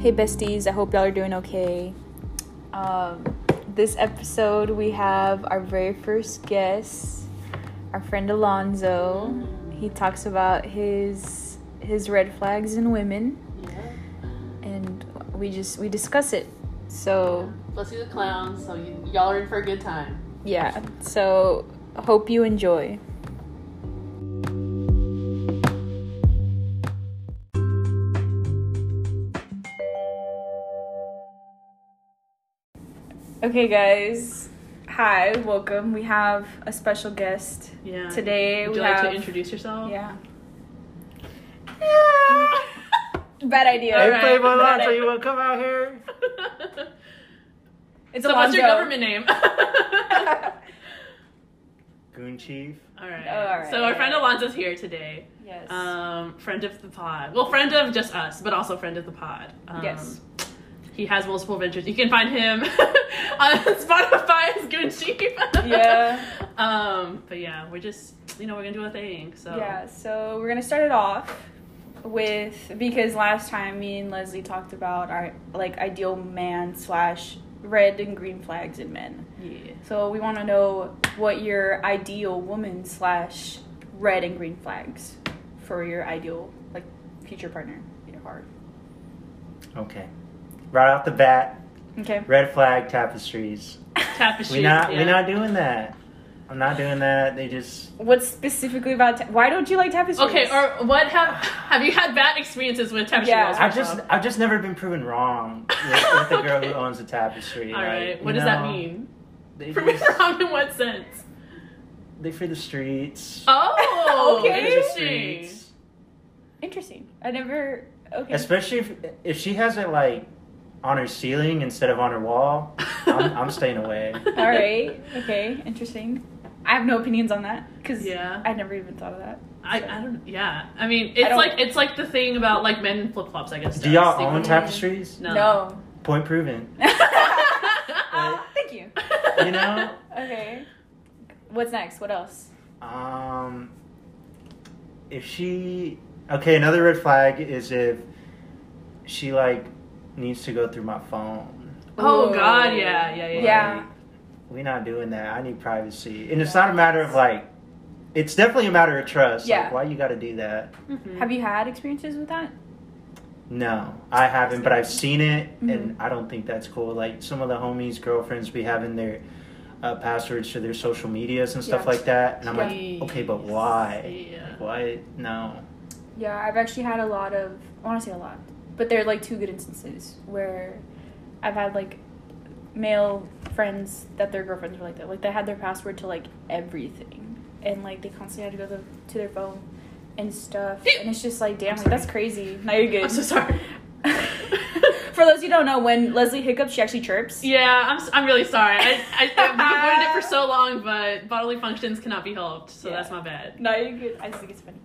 Hey besties, I hope y'all are doing okay. Um, this episode we have our very first guest, our friend Alonso. He talks about his his red flags in women, Yeah. and we just we discuss it. So Let's see the clowns. So you, y'all are in for a good time. yeah, so hope you enjoy. Okay, guys. Hi, welcome. We have a special guest Yeah. today. Would we you like have to introduce yourself? yeah. Bad idea. All Hey, right. Playboy Bad Lonzo, you want to come out here? It's so what's your government name? Goon Chief. all right. Oh, all right, So our friend Alonso's here today. yes. Um, friend of the pod. Well, friend of just us, but also friend of the pod. Um, Yes. He has multiple ventures. You can find him on Spotify as Good Chief. Yeah. Um, but yeah, we're just you know we're gonna do a thing. So Yeah, so we're gonna start it off with because last time me and Leslie talked about our like ideal man slash red and green flags in men. yeah. So we want to know what your ideal woman slash red and green flags for your ideal like future partner. in Your heart. Okay. Right off the bat, Okay. red flag tapestries. Tapestries. We're not yeah. we not doing that. I'm not doing that. They just What specifically about? Ta- why don't you like tapestries? Okay, or what have have you had bad experiences with tapestry Yeah. I've just off? I've just never been proven wrong with, with the girl who owns a tapestry. All Like, right. you What does that mean? They Prove me just, wrong in what sense? they free the streets. Oh, Okay. They the interesting. streets. Interesting. I never. Okay. Especially if if she has it like on her ceiling instead of on her wall, I'm, I'm staying away. All right. Okay. Interesting. I have no opinions on that because Yeah. I never even thought of that. I, So- I don't. Yeah. I mean, it's don't- like it's like the thing about like men in flip flops. I guess. Do y'all own would- tapestries? No. No. Point proven. Ah, thank you. You know? Okay. What's next? What else? Um, if she okay, another red flag is if she like needs to go through my phone. Oh Ooh. God. Yeah. Yeah. Yeah. Yeah. We're not doing that. I need privacy, and it's not a matter of like. It's definitely a matter of trust. Yeah. Like, why you got to do that? Mhm. Have you had experiences with that? No, I haven't, but I've seen it, Mhm. and I don't think that's cool. Like some of the homies' girlfriends be having their uh, passwords to their social medias and stuff Yeah. like that, and I'm like, okay, but why? Yeah. Like, why? No. Yeah, I've actually had a lot of. I want to say a lot, but they're like two good instances where I've had like male friends that their girlfriends were like that. Like they had their password to like everything, and like they constantly had to go to, to their phone and stuff. And it's just like, damn, like that's crazy. Now you're good. I'm so sorry. For those who don't know, when Leslie hiccups, she actually chirps. Yeah, I'm, I'm really sorry. I, I, I've avoided it for so long, but bodily functions cannot be helped, so Yeah. that's my bad. No, you're good. I just think it's funny.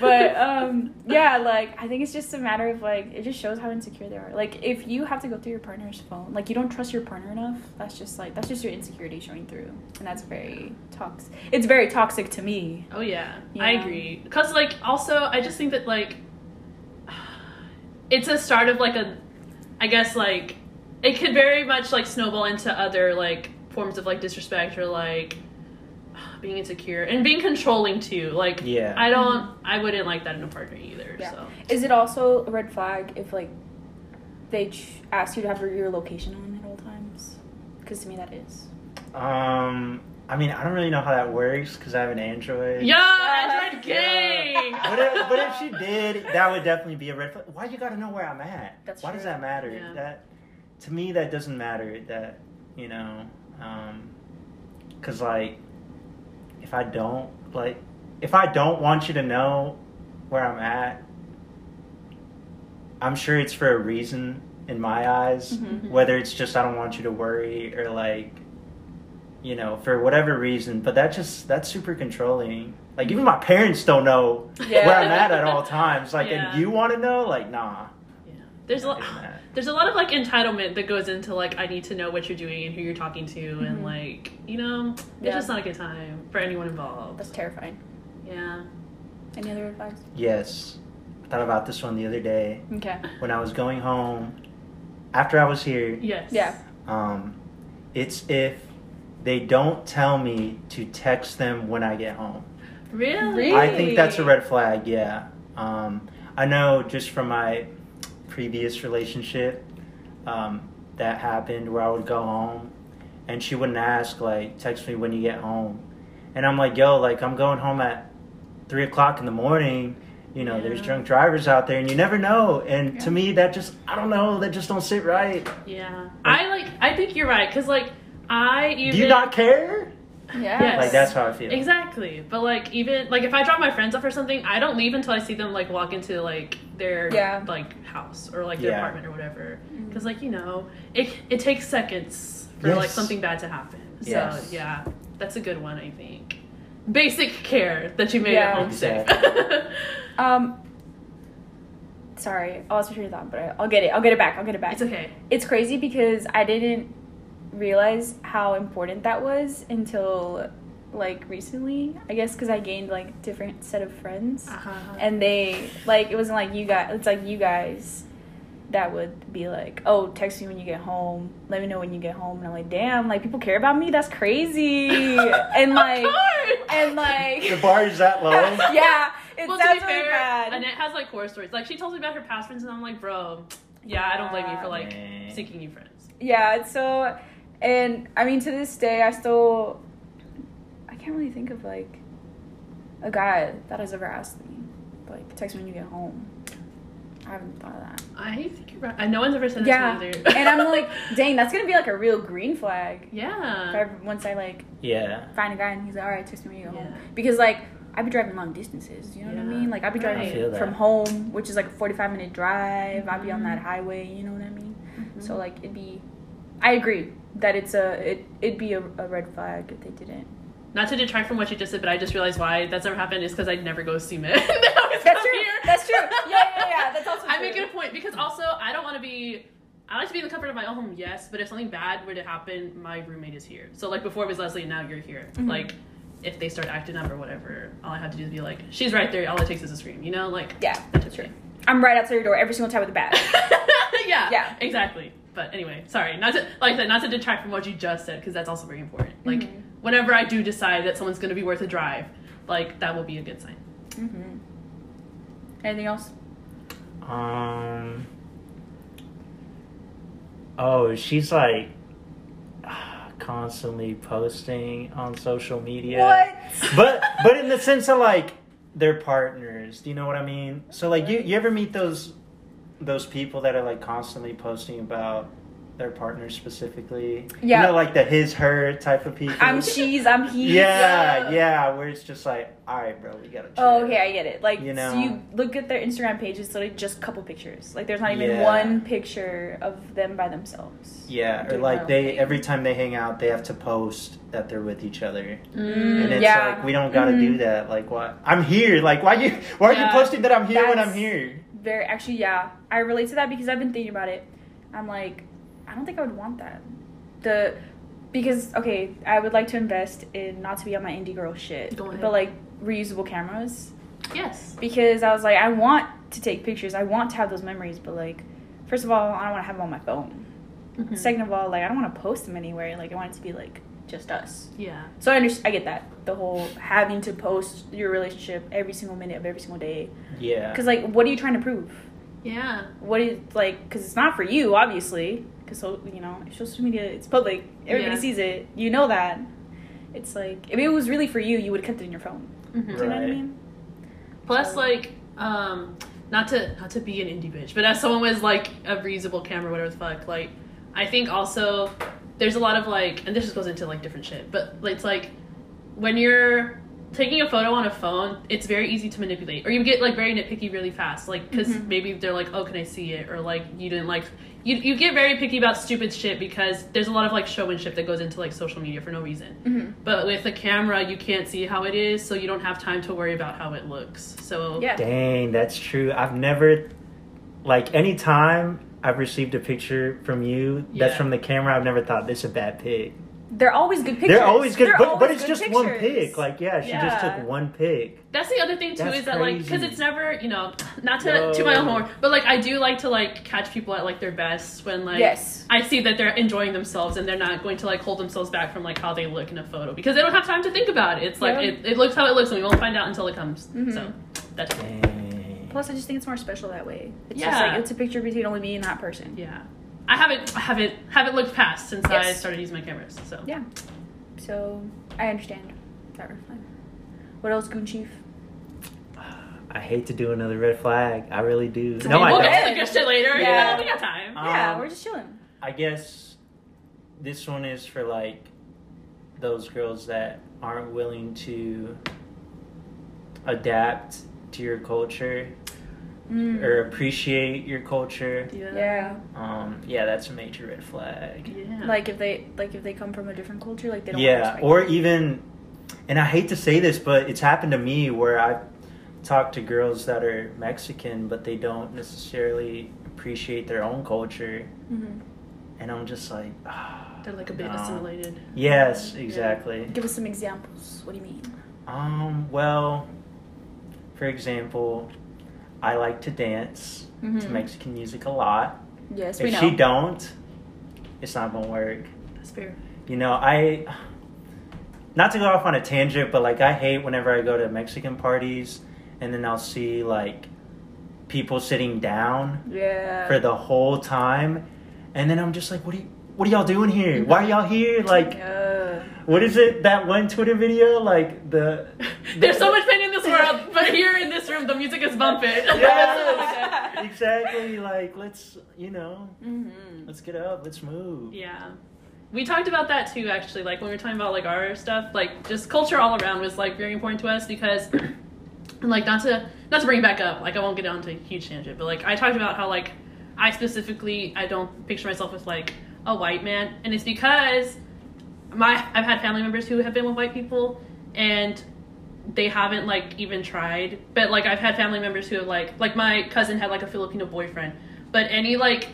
But um yeah, like I think it's just a matter of like it just shows how insecure they are. Like if you have to go through your partner's phone, like you don't trust your partner enough, that's just like that's just your insecurity showing through. And that's very toxic. It's very toxic to me. Oh yeah, I agree. Cause like also I just think that like it's a start of like a, I guess like it could very much like snowball into other like forms of like disrespect or like being insecure and being controlling too. Like Yeah. I don't, I wouldn't like that in a partner either. Yeah. So Is it also a red flag if like they ch- ask you to have your location on at all times? Because to me that is. Um, I mean, I don't really know how that works because I have an Android. yeah, Android gang. But if, but if she did, that would definitely be a red flag. Why you got to know where I'm at? That's Why does that matter? Yeah. That to me, that doesn't matter. That you know, because like, if I don't like, if I don't want you to know where I'm at, I'm sure it's for a reason in my eyes. Mhm. Whether it's just I don't want you to worry or like, you know, for whatever reason. But that just that's super controlling. Like even my parents don't know Yeah. where I'm at at all times. Like, Yeah. and you want to know? Like, nah. Yeah. There's a lot. Doing that. There's a lot of like entitlement that goes into like I need to know what you're doing and who you're talking to Mhm. and like you know it's Yeah. just not a good time for anyone involved. That's terrifying. Yeah. Any other advice? Yes, I thought about this one the other day Okay. when I was going home after I was here. Yes. Yeah. Um, it's if they don't tell me to text them when I get home. Really? Really? I think that's a red flag. Yeah. Um, I know just from my previous relationship um, that happened where I would go home and she wouldn't ask like text me when you get home, and I'm like yo like I'm going home at three o'clock in the morning. You know, there's drunk drivers out there, and you never know. And Yeah. to me, that just I don't know. That just don't sit right. Yeah. I like. I think you're right because like I even. Do you not care? Yeah. Yes. Like that's how I feel. Exactly. But like even like if I drop my friends off or something, I don't leave until I see them like walk into like their Yeah. like house or like their Yeah. apartment or whatever. Mm-hmm. Because like you know it it takes seconds for like something bad to happen. So Yes. yeah, that's a good one I think. Basic care that you made Yeah. at home safe. Um. Sorry, I lost my train of thought, but I- I'll get it. I'll get it back. I'll get it back. it's okay. It's crazy because I didn't realize how important that was until like recently. I guess because I gained like different set of friends, Uh-huh. and they like it wasn't like you guys. It's like you guys that would be like, "Oh, text me when you get home. Let me know when you get home." And I'm like, "Damn, like people care about me. That's crazy." and like, and like, The bar is that low. yeah, it well, to sounds be really fair, bad. Annette has like horror stories. Like she tells me about her past friends, and I'm like, bro, yeah, I don't blame you for like seeking new friends. yeah it's so and i mean to this day i still i can't really think of like a guy that has ever asked me like text me when you get home i haven't thought of that I think you're right. I, no one's ever said yeah that to me either. and i'm like dang that's gonna be like a real green flag if yeah. I once i like Yeah. find a guy and he's like all right text me when you get home Yeah. because like i'd be driving long distances you know what i mean like i'd be driving I from home which is like a 45 minute drive i'd be on that highway you know what i mean Mm-hmm. So like it'd be, I agree that it's a it it'd be a, a red flag if they didn't. Not to detract from what you just said, but I just realized why that's never happened is because I'd never go see men. That's true. here. That's true. Yeah, yeah, yeah. That's also I true. make it a point because also I don't want to be. I like to be in the comfort of my own home, yes, but if something bad were to happen, my roommate is here. So like before it was Leslie, and now you're here. Mhm. Like if they start acting up or whatever, all I have to do is be like, she's right there. All it takes is a scream, you know, like Yeah, that's true. I'm right outside your door every single time with a bat. yeah, Yeah. exactly. But anyway, sorry, not to like I said, not to detract from what you just said because that's also very important. Like Mhm. whenever I do decide that someone's going to be worth a drive, like that will be a good sign. hmm Anything else? Um. Oh, she's like constantly posting on social media. What? But but in the sense of like they're partners. Do you know what I mean? So like you you ever meet those those people that are like constantly posting about their partners specifically? Yeah. You know, like the his her type of people. I'm she's. I'm he. Yeah, yeah, where it's just like, all right, bro, we gotta. Oh, okay, I get it. Like, You so know? you look at their Instagram pages, so like just a couple pictures. Like, there's not even Yeah. one picture of them by themselves. Yeah, or like they thing. every time they hang out, they have to post that they're with each other, Mm, and it's yeah. like we don't gotta Mhm. do that. Like, what? I'm here. Like, why you? Why are you posting that I'm here when I'm here? Very actually, yeah. I relate to that because I've been thinking about it. I'm like, I don't think I would want that. The because okay, I would like to invest in not to be on my indie girl shit, but like reusable cameras Yes. because I was like, I want to take pictures. I want to have those memories, but like, first of all, I don't want to have them on my phone. Mhm. Second of all, like I don't want to post them anywhere. Like I want it to be like just us. Yeah. So I understand. I get that the whole having to post your relationship every single minute of every single day. Yeah. Because like, what are you trying to prove? Yeah. What is like? Because it's not for you, obviously. Because so you know, social media, it's public. Everybody Yeah. sees it. You know that. It's like if it was really for you, you would have kept it in your phone. Mhm. Do you know what I mean? Plus, So- like, um, not to not to be an indie bitch, but as someone with like a reusable camera, whatever the fuck, like, I think also there's a lot of like, and this just goes into like different shit, but it's like when you're taking a photo on a phone, it's very easy to manipulate, or you get like very nitpicky really fast, like because Mhm. maybe they're like, oh, can I see it, or like you didn't like. You, you get very picky about stupid shit because there's a lot of like showmanship that goes into like social media for no reason. Mm-hmm. But with a camera, you can't see how it is, so you don't have time to worry about how it looks. So Yeah. Dang, that's true. I've never, like, anytime I've received a picture from you that's Yeah. from the camera, I've never thought this is a bad pic. they're always good pictures. They're always good, They're but, but it's good just one pictures. pick. Like, yeah, she just took one pick. That's the other thing too That's is that like because it's never you know not to to my own Yo. horn, but like I do like to like catch people at like their best when like Yes. I see that they're enjoying themselves and they're not going to like hold themselves back from like how they look in a photo because they don't have time to think about it. It's like Yeah. it, it looks how it looks and we won't find out until it comes. Mhm. So that's Dang. Plus, I just think it's more special that way. It's Yeah. just like it's a picture between only me and that person. yeah. I haven't I haven't haven't looked past since I started using my cameras. So Yeah. So I understand that red flag. What else, Goon Chief? I hate to do another red flag. I really do. So No, I we'll don't. get to the good shit later. Yeah. Yeah, we got time. yeah, Um, we're just chilling. I guess this one is for like those girls that aren't willing to adapt to your culture Mm. or appreciate your culture. yeah. Um, yeah, that's a major red flag. Yeah. Like if they like if they come from a different culture, like they don't. Yeah, respect or you. even, and I hate to say this, but it's happened to me where I've talked to girls that are Mexican, but they don't necessarily appreciate their own culture, Mhm. and I'm just like, ah, They're like a bit no. assimilated. Yes, exactly. Give us some examples. What do you mean? Um, well, for example, I like to dance to Mhm. Mexican music a lot. Yes, we If know. she don't, it's not gonna work. That's fair. You know, I not to go off on a tangent, but like I hate whenever I go to Mexican parties and then I'll see like people sitting down yeah. for the whole time, and then I'm just like, what are you, what are y'all doing here? Why are y'all here? Like, Yeah. what is it that one Twitter video? Like the There's so much pain in this world, but here in this room, the music is bumping. Yes, exactly. Like let's you know Mhm. let's get up, let's move. yeah. We talked about that too, actually. Like when we were talking about like our stuff, like just culture all around was like very important to us because, like, not to not to bring it back up. Like I won't get onto a huge tangent, but like I talked about how like I specifically I don't picture myself as like a white man, and it's because my I've had family members who have been with white people and they haven't like even tried but like i've had family members who have like like my cousin had like a filipino boyfriend but any like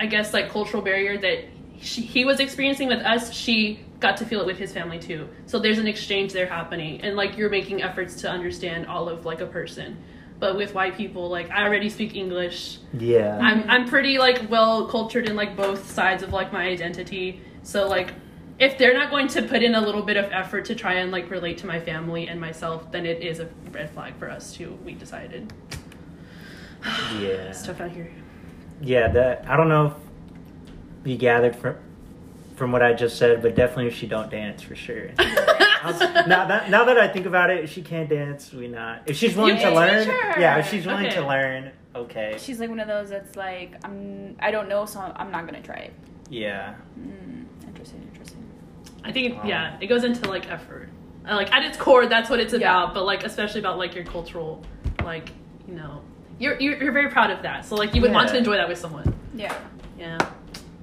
i guess like cultural barrier that she, he was experiencing with us she got to feel it with his family too. So there's an exchange there happening and like you're making efforts to understand all of like a person but with white people like i already speak english Yeah. I'm I'm pretty like well cultured in like both sides of like my identity. So like if they're not going to put in a little bit of effort to try and like relate to my family and myself, then it is a red flag for us too. We decided. Yeah. Tough out here. Yeah, that I don't know if you gathered from from what I just said, but definitely if she don't dance for sure. now that now that I think about it, if she can't dance, we not. If she's willing You to learn, teach her. yeah, if she's willing Okay. to learn, okay, She's like one of those that's like I'm. I don't know, so I'm not gonna try it. yeah, Mm, interesting. Interesting. I think Um, yeah, it goes into like effort. Uh, like at its core, that's what it's Yeah. about. But like especially about like your cultural, like you know, you're you're, you're very proud of that. So like you would want to enjoy that with someone. Yeah. Yeah,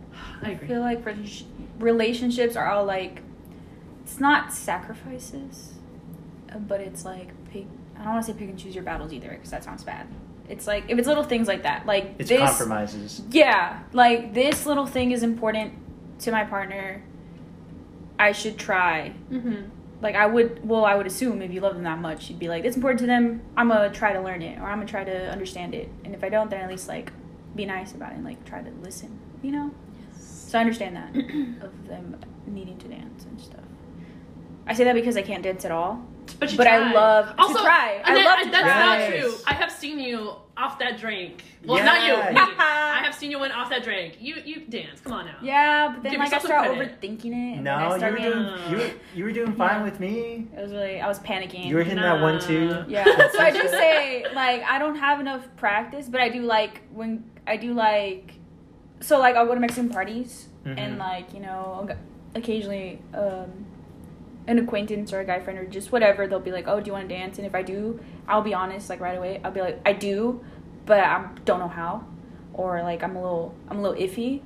I agree. I feel like relationships are all like, it's not sacrifices, uh, but it's like pick. I don't want to say pick and choose your battles either, because that sounds bad. It's like if it's little things like that, like it's this. compromises. Yeah, like this little thing is important to my partner. I should try. Mm-hmm. Like I would, well, I would assume if you love them that much, you'd be like, "It's important to them. I'm gonna try to learn it, or I'm gonna try to understand it. And if I don't, then at least like be nice about it and like try to listen. You know." So I understand that of them needing to dance and stuff. I say that because I can't dance at all. But, you But I try. love to try. I then- love to that's try. not true. I have seen you off that drink. Well, not you. Me. I have seen you went off that drink. You you dance. Come on now. Yeah, but then Give like I start overthinking it. No, then I you were getting, doing you were, you were doing fine Yeah. with me. It was really I was panicking. You were hitting that one too. Yeah. So I do say like I don't have enough practice, but I do like when I do like so like I'll go to Mexican parties Mhm. and like you know occasionally um, an acquaintance or a guy friend or just whatever they'll be like oh do you want to dance and if I do I'll be honest like right away I'll be like I do, but I don't know how or like I'm a little I'm a little iffy.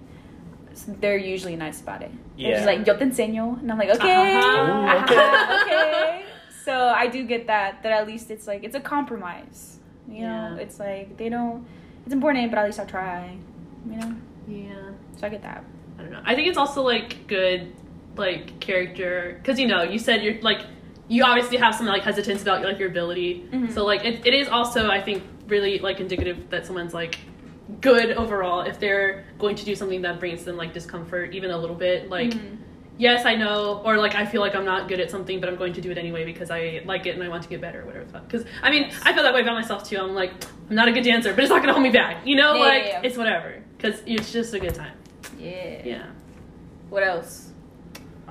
So they're usually nice about it. They're just Yeah. like yo te enseño and I'm like okay Uh-huh. Ooh, okay. uh-huh, okay. So I do get that. That at least it's like it's a compromise. You know, Yeah. it's like they don't. It's important, but at least I'll try. You know, Yeah. so I get that. I don't know. I think it's also like good like character because you know you said you're like you obviously have some like hesitance about like your ability. Mhm. So like it, it is also I think really like indicative that someone's like good overall if they're going to do something that brings them like discomfort even a little bit like Mhm. yes i know or like i feel like i'm not good at something but i'm going to do it anyway because i like it and i want to get better or whatever because i mean i feel that way about myself too i'm like i'm not a good dancer but it's not going to hold me back you know Yeah, like yeah, yeah. it's whatever because it's just a good time Yeah. yeah What else?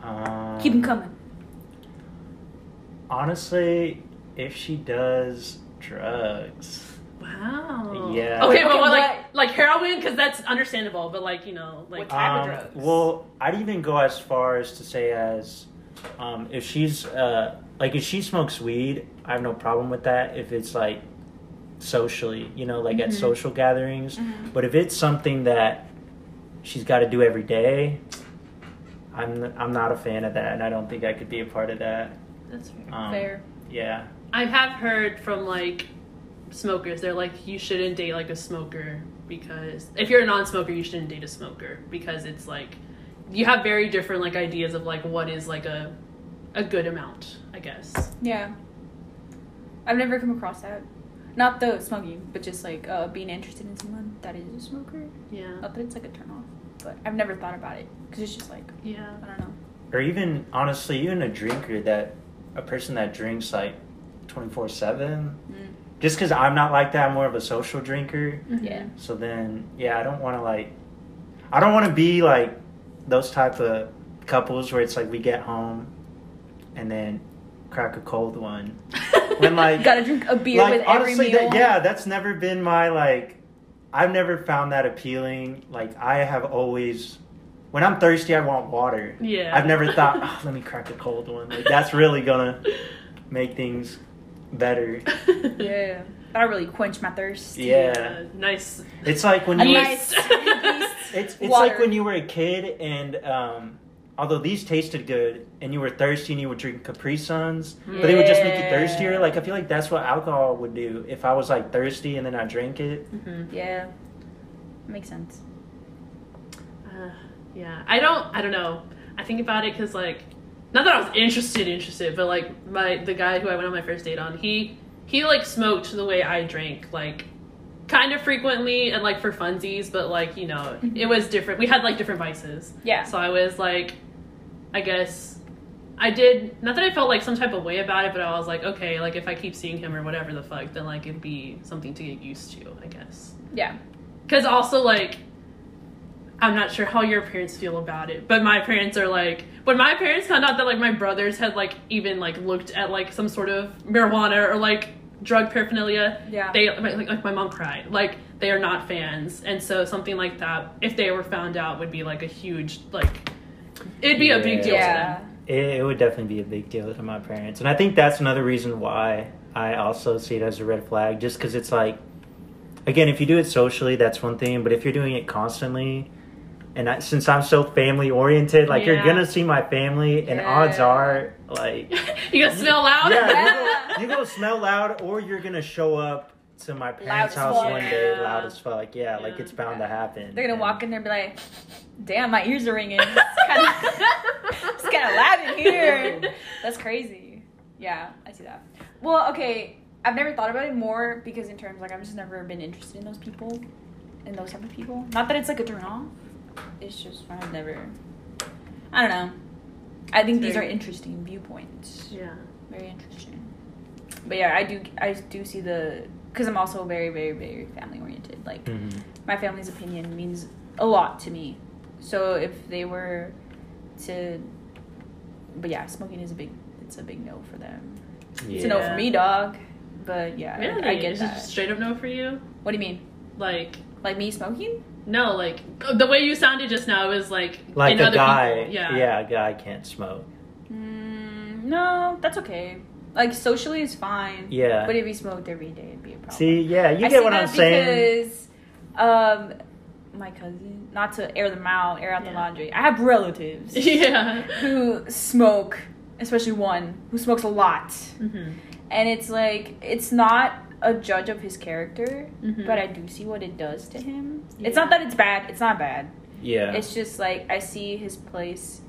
Um, Keep them coming. Honestly, if she does drugs, wow Yeah. okay, but Okay, what, like what- like heroin because that's understandable but like you know like What type of um, drugs? well, I'd even go as far as to say as um, if she's uh, like if she smokes weed, I have no problem with that. If it's like socially, you know, like at Mhm. social gatherings. Mhm. But if it's something that she's got to do every day, I'm I'm not a fan of that, and I don't think I could be a part of that. that's fair Um, Fair. Yeah. I have heard from like smokers, they're like, you shouldn't date like a smoker because if you're a non-smoker, you shouldn't date a smoker because it's like you have very different like ideas of like what is like a a good amount, I guess. Yeah. I've never come across that. Not the smoking, but just like uh, being interested in someone that is a smoker. Yeah, Not that it's like a turn off, but I've never thought about it because it's just like yeah, I don't know. Or even honestly, even a drinker that a person that drinks like twenty four seven. Mm. Just because I'm not like that, I'm more of a social drinker. Mhm. Yeah. So then, yeah, I don't want to like, I don't want to be like those type of couples where it's like we get home and then crack a cold one. When like, Gotta drink a beer like with every honestly, meal. that, yeah, that's never been my like. I've never found that appealing. Like I have always, when I'm thirsty, I want water. Yeah. I've never thought, oh, let me crack a cold one. Like that's really gonna make things better. Yeah. That'll really quench my thirst. Yeah. nice. It's like when A you. nice It's it's Water. like when you were a kid and um, although these tasted good and you were thirsty and you would drink Capri Suns, but they would just make you thirstier. Like I feel like that's what alcohol would do. If I was like thirsty and then I drank it, Mhm. Yeah. Makes sense. Uh, yeah, I don't. I don't know. I think about it because like, not that I was interested, interested, but like my the guy who I went on my first date on, he he like smoked the way I drank, like kind of frequently and like for funsies, but like you know, it was different. We had like different vices, Yeah. so I was like, I guess. I did not that I felt like some type of way about it, but I was like, okay, like if I keep seeing him or whatever the fuck, then like it'd be something to get used to, I guess. Yeah. Because also, like, I'm not sure how your parents feel about it, but my parents are like, when my parents found out that like my brothers had like even like looked at like some sort of marijuana or like drug paraphernalia, Yeah. they like, like my mom cried. Like they are not fans, and so something like that, if they were found out, would be like a huge like, it'd be a big deal yeah. to them. it, it would definitely be a big deal to my parents. And I think that's another reason why I also see it as a red flag, just because it's like, again, if you do it socially, that's one thing, but if you're doing it constantly, and I, since I'm so family oriented, like you're gonna see my family, and odds are, like, you're gonna smell loud? yeah, Yeah. you go, you go smell loud, or you're gonna show up to my parents' house fuck. one day Yeah. loud as fuck. Yeah, like it's bound to happen. They're gonna And- walk in there and be like, "Damn, my ears are ringing. It's kind of, it's kind of loud in here. That's crazy." Yeah, I see that. Well, okay, I've never thought about it more because in terms like I've just never been interested in those people, in those type of people. Not that it's like a turn off. It's just I've never. I don't know. I think It's these very- are interesting viewpoints. Yeah. Very interesting. But yeah, I do. I do see the because I'm also very, very, very family oriented. Like Mhm. my family's opinion means a lot to me. So if they were to, but yeah, smoking is a big. It's a big no for them. It's a no for me, dog. But yeah, I- Really? I, get Is it that. straight up no for you? What do you mean? Like, Like me smoking? no, like the way you sounded just now was like Like in a guy, people. Yeah. yeah, a guy can't smoke. Mm, no, that's okay. Like socially is fine. Yeah. But if you smoked every day, it'd be a problem. See, yeah, you I get what I'm saying. Because, um, my cousin, not to air them out, air out the laundry. I have relatives Yeah. who smoke, especially one who smokes a lot, Mhm. and it's like it's not a judge of his character, Mhm. but I do see what it does to him. It's not that it's bad. It's not bad. Yeah. It's just like I see his place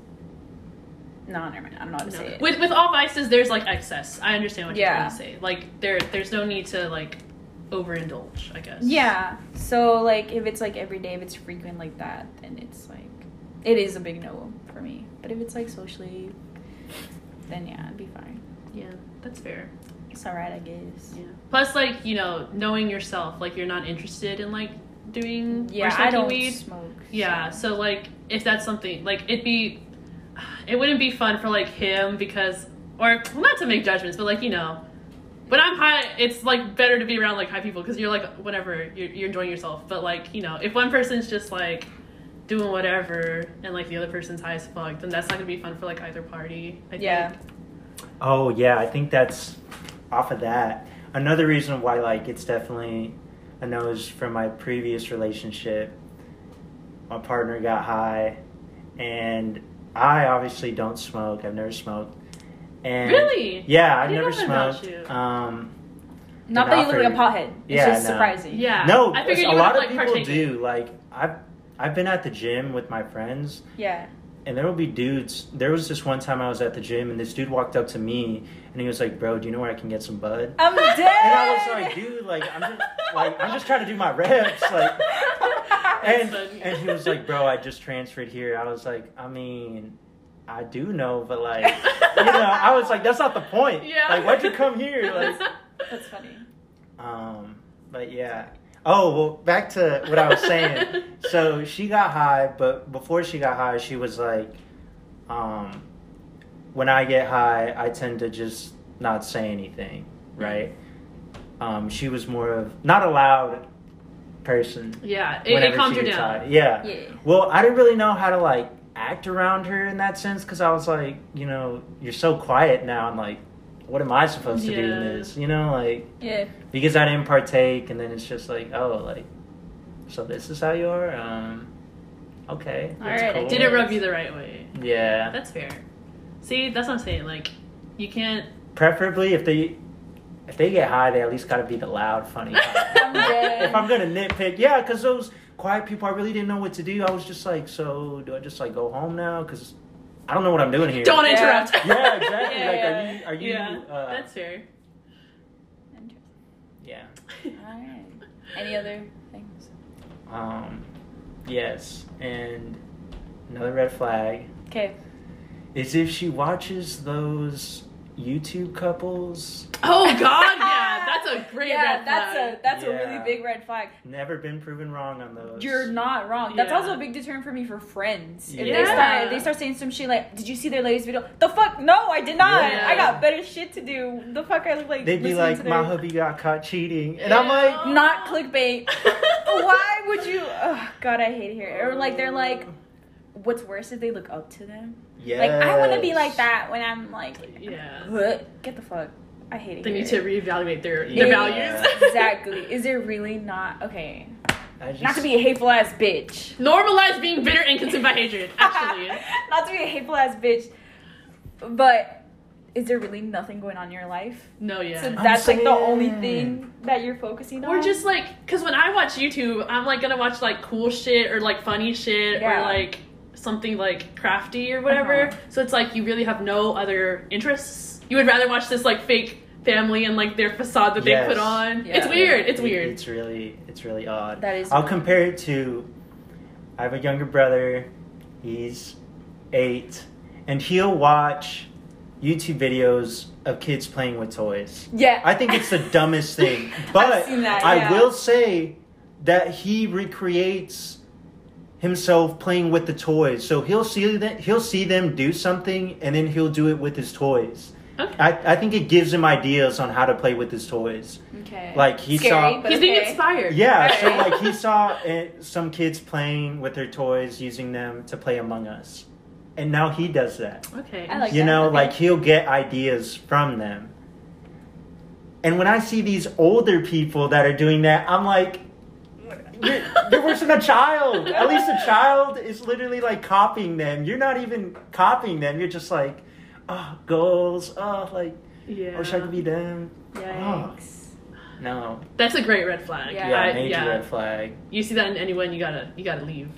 No, never mind. I don't know how to No. say it. With with all vices, there's like excess. I understand what you're trying to say. Like there, there's no need to like overindulge. I guess. yeah. So like, if it's like every day, if it's frequent like that, then it's like, it is a big no for me. But if it's like socially, then yeah, it'd be fine. Yeah, that's fair. It's alright, I guess. Yeah. Plus, like you know, knowing yourself, like you're not interested in like doing or Yeah, smoking I don't weed. smoke. Yeah, so like if that's something like it'd be it wouldn't be fun for like him because or well, not to make judgments, but like you know, when I'm high, it's like better to be around like high people because you're like whatever you're, you're enjoying yourself. But like you know, if one person's just like doing whatever and like the other person's high as fuck, then that's not gonna be fun for like either party. I Yeah. think. Oh yeah, I think that's off of that. Another reason why like it's definitely a nose from my previous relationship. My partner got high, and I obviously don't smoke. I've never smoked. And Really? Yeah, I I've never know that about smoked. Um, Not And that you look like a offer- pothead. It's Yeah, just no. surprising. Yeah. no, I figured a lot have, of like, people partaken. do. Like I've I've been at the gym with my friends, Yeah. And there will be dudes. There was this one time I was at the gym, and this dude walked up to me, and he was like, "Bro, do you know where I can get some bud?" I'm dead. And I was like, dude, like I'm just like I'm just trying to do my reps, like. And and he was like, bro, I just transferred here. I was like, I mean, I do know, but like, you know, I was like, that's not the point. Yeah. Like, why'd you come here? Like, That's funny. um, but yeah. Oh well, back to what I was saying. so she got high, but before she got high, she was like, um, when I get high, I tend to just not say anything, right? Um, she was more of not a loud person. yeah, it, it calmed her down. high. Yeah. Yeah. Well, I didn't really know how to like act around her in that sense because I was like, you know, you're so quiet now, and like, what am I supposed to do in this? You know, like Yeah. because I didn't partake, and then it's just like, oh, like, so this is how you are. Um, okay, that's Alright, I cool. Did it rub you the right way? Yeah, That's fair. See, that's what I'm saying. Like, you can't. preferably if they if they get high, they at least got to be the loud, funny. I'm dead. if I'm gonna nitpick, yeah, because those quiet people, I really didn't know what to do. I was just like, so do I just like go home now? Because I don't know what I'm doing here. Don't want to Yeah. interrupt. Yeah, exactly. Yeah, like, yeah. are you? Are you? yeah, uh, that's fair. yeah. Alright. Any other things? Um, yes, and another red flag Okay. is if she watches those YouTube couples. Oh God, yeah, that's a great yeah, red that's flag. a that's a really big red flag. Never been proven wrong on those. You're not wrong. That's Yeah. also a big deterrent for me for friends. If they start they start saying some shit like, "Did you see their latest video?" The fuck? No, I did not. Yeah. I got better shit to do. The fuck I look like. They'd be like, "My hubby got caught cheating," and I'm like, not clickbait. Why would you? Oh God, I hate it here. Or like they're like, what's worse if they look up to them? "Yes." Like I want to be like that when I'm like, Yeah. what? Get the fuck. I hate it. They need to reevaluate their Yeah. their values. exactly. Is there really not okay? Just, Not to be a hateful ass bitch. Normalize being bitter and consumed by hatred. Actually. not to be a hateful ass bitch, but is there really nothing going on in your life? No, yeah. So I'm that's like the only thing that you're focusing on. or just like, cause when I watch YouTube, I'm like gonna watch like cool shit or like funny shit Yeah. or like something like crafty or whatever. Uh-huh. So it's like you really have no other interests. You would rather watch this like fake family and like their facade that Yes. they put on. Yeah. It's weird. It's It- weird. It's really, it's really odd. that is. I'll weird. compare it to I have a younger brother. He's eight, and he'll watch YouTube videos of kids playing with toys. Yeah. I think it's the dumbest thing. But seen that, I will say that he recreates himself playing with the toys. So he'll see that he'll see them do something and then he'll do it with his toys. Okay. I, I think it gives him ideas on how to play with his toys. Okay. Like he Scary, saw but He's being inspired. yeah, so like he saw uh, some kids playing with their toys, using them to play Among Us, and now he does that. Okay. I like you that, know, okay. like he'll get ideas from them. And when I see these older people that are doing that, I'm like, you're, you're worse than a child. At least a child is literally like copying them. You're not even copying them. You're just like, oh, goals. Oh, like, yeah. I wish I could be them. Yikes. No. That's a great red flag. Yeah. Yeah, major yeah. red flag. You see that in anyone, you gotta you gotta leave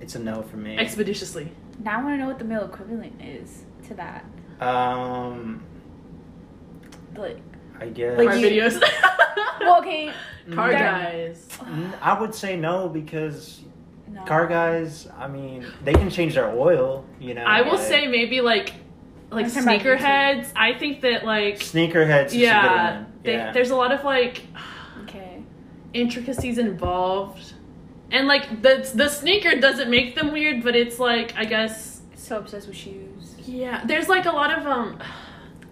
It's a no for me. expeditiously. Now I want to know what the male equivalent is to that. Um, Like, I guess. Like Car you- videos. well, okay, Car That- guys. I would say no because no. car guys. I mean, they can change their oil. You know. I will but say maybe like like I'm talking about sneakerheads. I think that like sneakerheads. Yeah, a good one. they, yeah. there's a lot of like Okay. intricacies involved, and like the the sneaker doesn't make them weird, but it's like I guess So obsessed with shoes. yeah. There's like a lot of um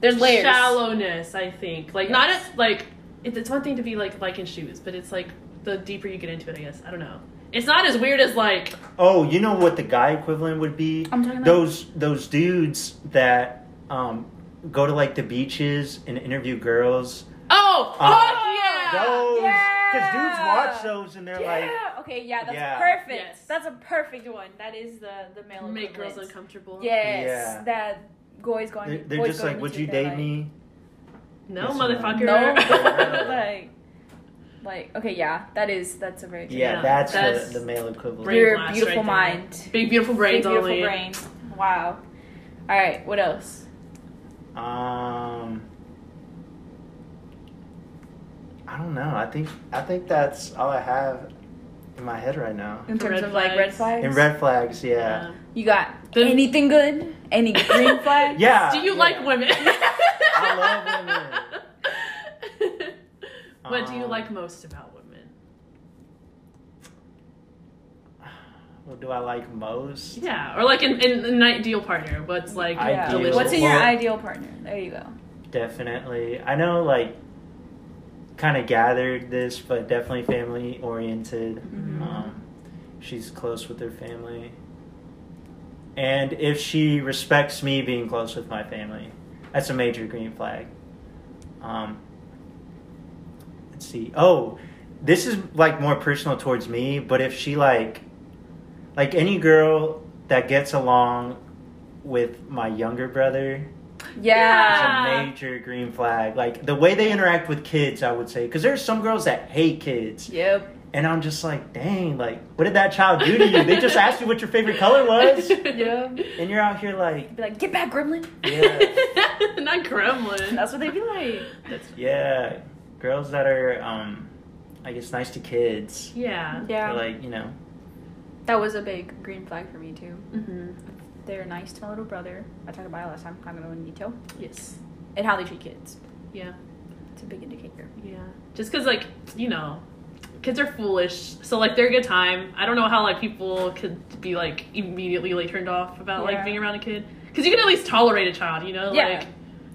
There's layers. shallowness. I think like not as like it, it's one thing to be like liking shoes, but it's like the deeper you get into it. I guess I don't know. It's not as weird as like Oh, you know what the guy equivalent would be? I'm talking about Those those dudes that um go to like the beaches and interview girls. oh Uh, fuck yeah. Those because dudes watch those and they're like, Okay. Yeah. That's Yeah. perfect. Yes. That's a perfect one. That is the the male Make girls uncomfortable. Yes. Yeah. That boys going. they're, they're boys just going like, would you date like- me? No, Yes, motherfucker. No. like. Like okay, yeah, that is that's a very good Yeah, Yeah, that's, that's the, the male equivalent. Your beautiful right there. mind. Big beautiful brain. Big beautiful only. brain. Wow. All right, what else? Um, I don't know. I think I think that's all I have in my head right now. In terms red of like red flags? flags. In red flags, yeah. You got The- anything good? Any green flags? Yeah. Do you yeah. like women? I love women. what do you Um, like most about women? What do I like most? Yeah, or like in, in an ideal partner. What's like Yeah. Ideal. What's in your Well- ideal partner? There you go. Definitely. I know, like, kind of gathered this, but definitely family oriented. Mhm. Um, she's close with her family. And if she respects me being close with my family, that's a major green flag. Um, let's see. Oh, this is like more personal towards me, but if she like, like any girl that gets along with my younger brother, Yeah. it's a major green flag. Like the way they interact with kids, I would say, because there's some girls that hate kids, Yep. And I'm just like, dang, like what did that child do to you? they just asked you what your favorite color was, Yeah. and you're out here like, Be like, get back, gremlin. yeah, Not gremlin. That's what they'd be like. That's yeah, girls that are, um, I guess, nice to kids. yeah. Yeah. Like, you know, that was a big green flag for me too. hmm They're nice to my little brother. I talked about it last time. I'm not gonna go into detail. Yes. And how they treat kids. Yeah. It's a big indicator. Yeah. Just because, like, you know, kids are foolish. So, like, they're a good time. I don't know how, like, people could be, like, immediately, like, turned off about, Yeah. like, being around a kid. Because you can at least tolerate a child, you know? Yeah. Like,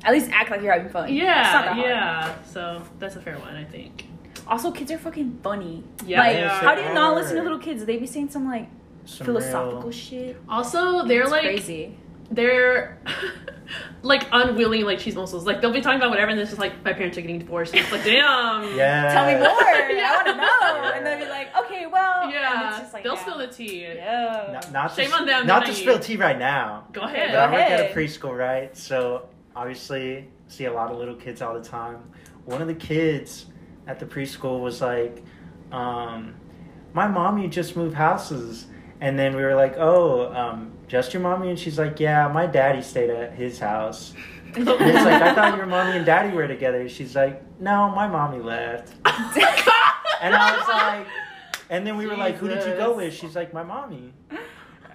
At least act like you're having fun. It's not yeah, hard. yeah. So, that's a fair one, I think. Also, kids are fucking funny. Yeah, like, they how do you not listen to little kids? They be saying some like some philosophical real- shit. Also, they're, It's like, crazy. they're, like, unwilling, like, cheese muscles. Like, they'll be talking about whatever, and this is like, my parents are getting divorced. And it's like, damn. Yeah. Tell me more. Yeah. I want to know. And they'll be like, okay, well. and Yeah. it's just like, they'll yeah. spill the tea. Yeah. Not, not Shame to, on them, Not not to you. spill tea right now. Go Go ahead. But I work at a preschool, right? So obviously, see a lot of little kids all the time. One of the kids at the preschool was like, um, "My mommy just moved houses," and then we were like, "Oh, um, just your mommy?" And she's like, "Yeah, my daddy stayed at his house." And it's like, "I thought your mommy and daddy were together." She's like, "No, my mommy left." And I was like, and then we were like, "Who did you go with?" She's like, "My mommy." And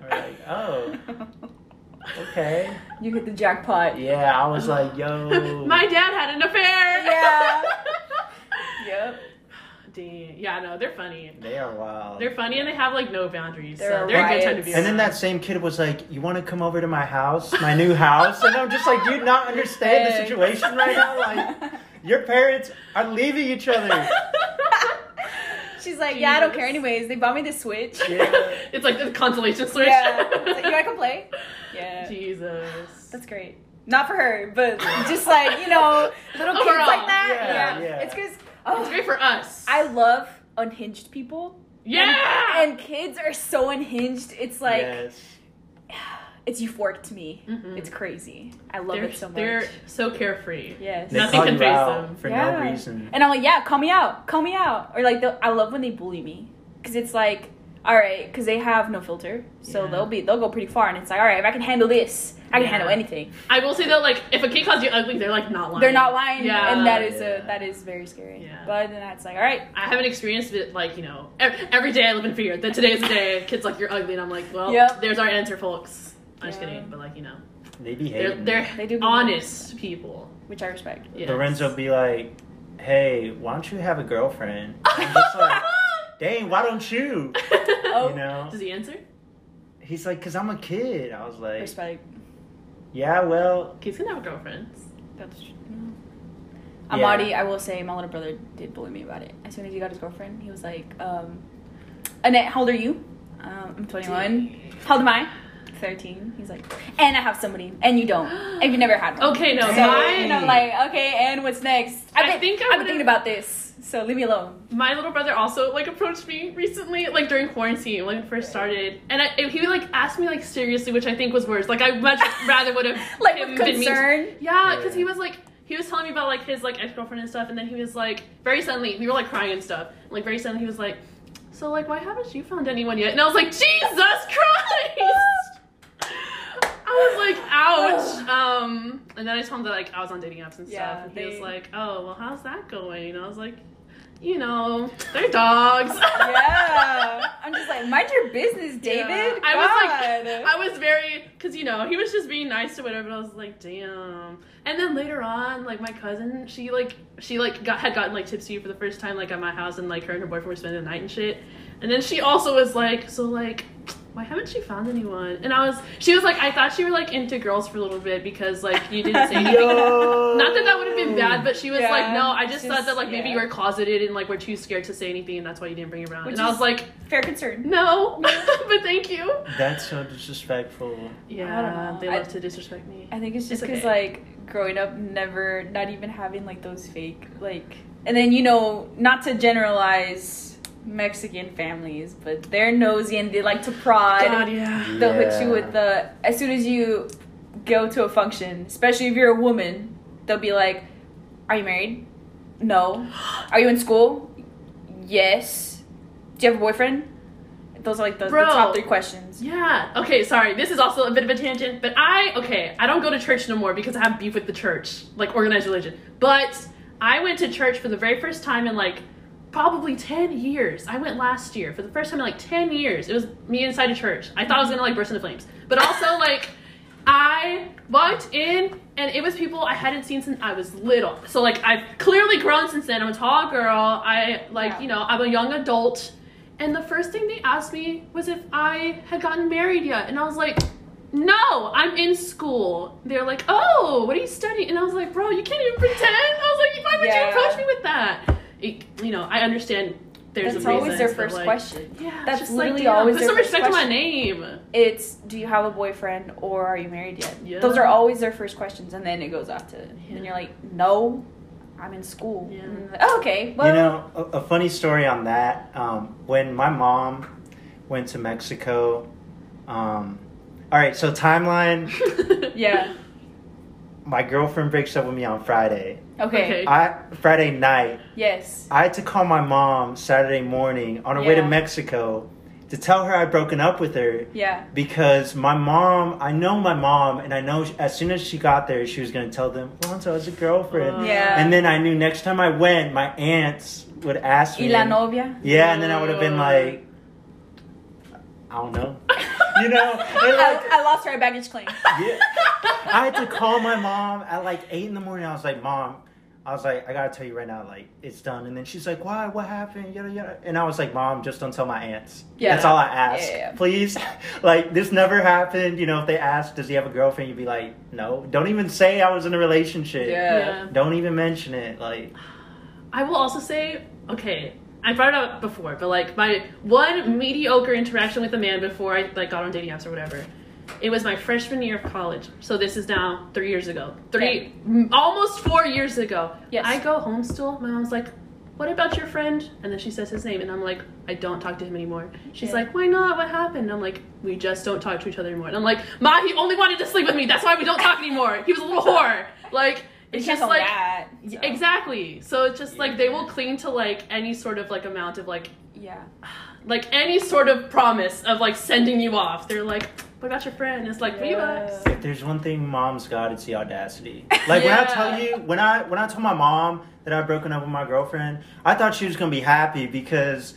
we're like, "Oh, okay." You hit the jackpot. Yeah, I was like, yo. My dad had an affair. Yeah. Yep. Dang. Yeah, no, they're funny. They are wild. They're funny and they have like no boundaries. They're so they're a good time to riots. be and then that same kid was like, "You want to come over to my house, my new house?" And I'm just like, "Do you not understand the situation right now? Like, your parents are leaving each other." She's like, yeah, I don't care anyways. They bought me the Switch. Yeah. it's like the consolation switch. Yeah. It's like, you want to play? Yeah. Jesus. That's great. Not for her, but just like, you know, little kids like that. yeah, Yeah. yeah. It's because It's great for us. I love unhinged people. yeah. And kids are so unhinged. It's like, yes. it's euphoric to me. Mhm. It's crazy. I love they're, it so much. They're so carefree. yes. They Nothing can you face them. for Yeah. no reason. And I'm like, yeah, call me out, call me out. Or like, they'll- I love when they bully me because it's like, all right, because they have no filter, so Yeah. they'll be they'll go pretty far, and it's like, all right, if I can handle this, I can Yeah. handle anything. I will say though, like if a kid calls you ugly, they're like not lying. They're not lying, Yeah. and that is Yeah. a that is very scary. Yeah. But then that's like, all right, I haven't experienced it like you know ev- every day I live in fear that today is the day kids like you're ugly and I'm like well Yep. there's our answer folks I'm just kidding but like you know They be they're they're They do honest people which I respect. yes. Lorenzo be like, "Hey, why don't you have a girlfriend?" I'm just like, "Dang, why don't you?" Oh, You know? does he answer He's like, "Cause I'm a kid." I was like, respect. "Yeah, well, kids can have girlfriends That's true. Yeah. Amadi, I will say, my little brother did bully me about it. As soon as he got his girlfriend, he was like, um, Annette, how old are you? Um, I'm 21. How old am I? 13. He's like, and I have somebody, and you don't, and you never had one. okay no So, my and I'm like, okay, and what's next? I've I think I I've been thinking about this, so leave me alone. my little brother also like approached me recently like during quarantine when it first started and I, if he like asked me like seriously which I think was worse like I much rather would have Like, him with been mean to- concern. Yeah, because Yeah. he was like, he was telling me about like his like ex girlfriend and stuff, and then he was like, very suddenly, we were like crying and stuff. Like very suddenly, he was like, so like, why haven't you found anyone yet? And I was like, Jesus Christ! I was like, ouch. Um, and then I told him that like I was on dating apps and stuff, Yeah, and he was like, oh well, how's that going? And I was like, you know, they're dogs. Yeah. I'm just like, mind your business, David. Yeah. I was like, I was very, cause you know, he was just being nice to whatever. But I was like, damn. And then later on, like my cousin, she like, she like got had gotten like tipsy for the first time, like at my house, and like her and her boyfriend were spending the night and shit. And then she also was like, so like, why haven't you found anyone? And I was, she was like, I thought you were like into girls for a little bit because like you didn't say anything. Yo. Not that that would have been bad, but she was Yeah, like, no, I just, it's thought that like maybe yeah. you were closeted and like were too scared to say anything, and that's why you didn't bring it around. Which and I was like, fair concern. no, but thank you. That's so disrespectful. Yeah, know. they I- love to disrespect me. I think it's just because okay. like growing up, never, not even having like those fake like, and then you know, not to generalize Mexican families, but they're nosy and they like to prod. God, yeah. They'll hit you with the as soon as you go to a function, especially if you're a woman, they'll be like, "Are you married? No. Are you in school? Yes. Do you have a boyfriend?" Those are like the, the top three questions. Yeah. Okay, sorry. This is also a bit of a tangent, but I okay, I don't go to church no more because I have beef with the church, like organized religion. But I went to church for the very first time in like probably 10 years. I went last year for the first time in like 10 years. It was me inside a church. I thought I was to like burst into flames. But also like I walked in and it was people I hadn't seen since I was little. So like I've clearly grown since then. I'm a tall girl. I like, Yeah. you know, I'm a young adult. And the first thing they asked me was if I had gotten married yet. And I was like, no, I'm in school. They're like, oh, what are you studying? And I was like, bro, you can't even pretend. I was like, why would Yeah. you approach me with that? It, you know, I understand there's That's a reason. always their first like, question. Yeah, That's just literally like, damn, always put their some first respect to my name. It's do you have a boyfriend or are you married yet? Yeah. Those are always their first questions, and then it goes off to, Yeah. and you're like, no, I'm in school. Yeah. Like, oh, okay. Well, you know, a, a funny story on that. Um, when my mom went to Mexico, um, all right, so timeline. yeah. My girlfriend breaks up with me on Friday. Okay. Okay. I Friday night. Yes. I had to call my mom Saturday morning on her way to Yeah. Mexico to tell her I'd broken up with her Yeah. because my mom, I know my mom, and I know as soon as she got there, she was going to tell them, Alonso has a girlfriend. Uh, Yeah. And then I knew next time I went, my aunts would ask me. Y me. la novia. Yeah, and then I would have been Uh. like, I don't know. You know? And I, like, I lost her at baggage claim. yeah. I had to call my mom at like 8 in the morning. I was like, Mom, I was like, I gotta tell you right now, like, it's done. And then she's like, Why? What happened? Yada, yada. And I was like, Mom, just don't tell my aunts. Yeah. That's all I ask. Yeah, yeah, yeah. Please. Like, this never happened. You know, if they ask, Does he have a girlfriend? You'd be like, No. Don't even say I was in a relationship. Yeah. Don't even mention it. Like, I will also say, okay, I brought it up before, but like my one mediocre interaction with a man before I like got on dating apps or whatever. It was my freshman year of college. So this is now three years ago. Three, Okay. almost four years ago. Yes. I go home still. My mom's like, "What about your friend?" And then she says his name, and I'm like, "I don't talk to him anymore." She's Yeah. like, "Why not? What happened?" And I'm like, "We just don't talk to each other anymore." And I'm like, "Ma, he only wanted to sleep with me. That's why we don't talk anymore. He was a little whore." Like. It's just like that, so. Exactly. So it's just like they will cling to like any sort of like amount of like Yeah. like any sort of promise of like sending you off. They're like, "What about your friend?" It's like three Yeah. bucks. If there's one thing mom's got, it's the audacity. Like when I tell you, when I when I told my mom that I'd broken up with my girlfriend, I thought she was gonna be happy because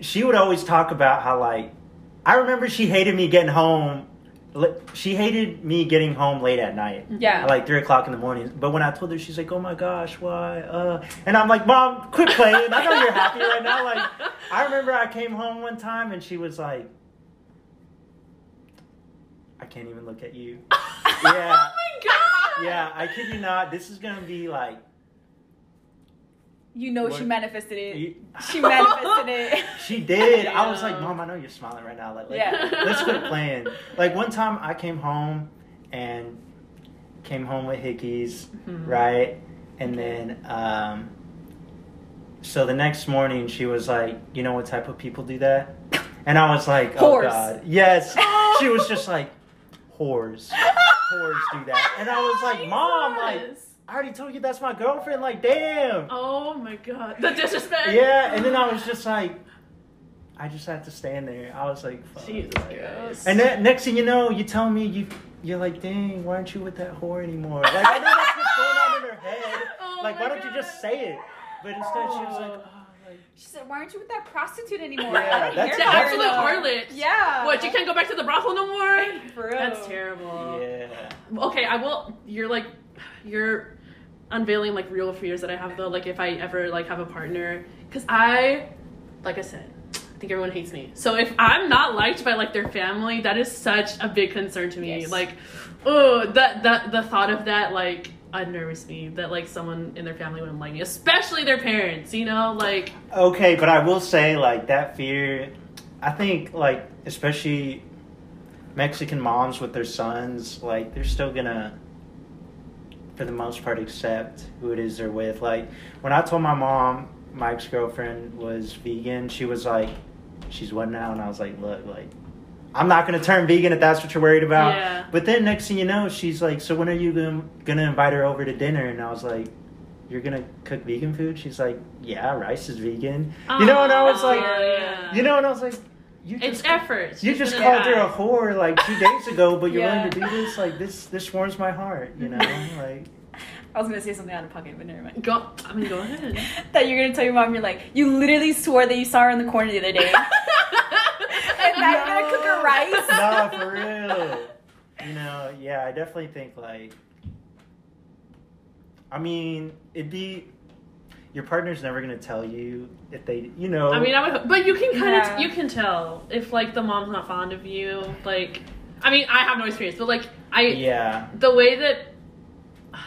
she would always talk about how like I remember she hated me getting home. She hated me getting home late at night. Yeah. Like three o'clock in the morning. But when I told her, she's like, "Oh my gosh, why?" Uh, and I'm like, "Mom, quit playing. I know you're happy right now." Like, I remember I came home one time and she was like, "I can't even look at you." Yeah. oh my god. Yeah, I kid you not. This is gonna be like. You know she manifested it. you- She manifested it. She did. I was like, Mom, I know you're smiling right now. Like, like, Yeah. let's quit playing. Like one time, I came home and came home with hickeys, Mhm. right? And then, um, so the next morning, she was like, "You know what type of people do that?" And I was like, "Oh Whores. God, yes." She was just like, "Whores, whores do that," and I was like, "Mom, like." Yes. I already told you that's my girlfriend. Like, damn. Oh my god, the disrespect. Yeah, and then I was just like, I just had to stand there. I was like, fuck. Jesus Like, Christ. And then next thing you know, you tell me you you're like, dang, why aren't you with that whore anymore? Like I know that's what's going on in her head. Oh like, my why don't you just say it? But instead, she was like, Oh. oh. She said, "Why aren't you with that prostitute anymore?" Yeah, I don't that's The absolute enough." harlot. Yeah. What? You can't go back to the brothel no more. For real. That's terrible. Yeah. Okay, I will. You're like, you're unveiling like real fears that I have though. Like if I ever like have a partner, because I, like I said, I think everyone hates me. So if I'm not liked by like their family, that is such a big concern to me. Yes. Like, oh, that that the thought of that like unnerves me. That like someone in their family wouldn't like me, especially their parents. You know, like Okay, but I will say, like, that fear, I think, like, especially Mexican moms with their sons, like, they're still gonna, for the most part, accept who it is they're with. Like, when I told my mom Mike's girlfriend was vegan, she was like, she's what now? And I was like, look, like, I'm not gonna turn vegan if that's what you're worried about. Yeah. But then next thing you know, she's like, so when are you gonna, gonna invite her over to dinner? And I was like, you're gonna cook vegan food? She's like, yeah, rice is vegan. you know, and I was like, yeah. you know, and I was like, you it's just, effort. you She's just called her a whore like two days ago, but you're Yeah. willing to do this? Like this, this warms my heart. You know, like I was gonna say something out of pocket, but never mind. Go. I mean, go ahead. that you're gonna tell your mom you're like you literally swore that you saw her in the corner the other day, and now you're gonna cook her rice. no, for real. You know, yeah, I definitely think like, I mean, it'd be your partner's never gonna tell you if they, you know. I mean, I would, but you can kind Yeah. of you can tell if like the mom's not fond of you. Like, I mean, I have no experience, but like I yeah, the way that,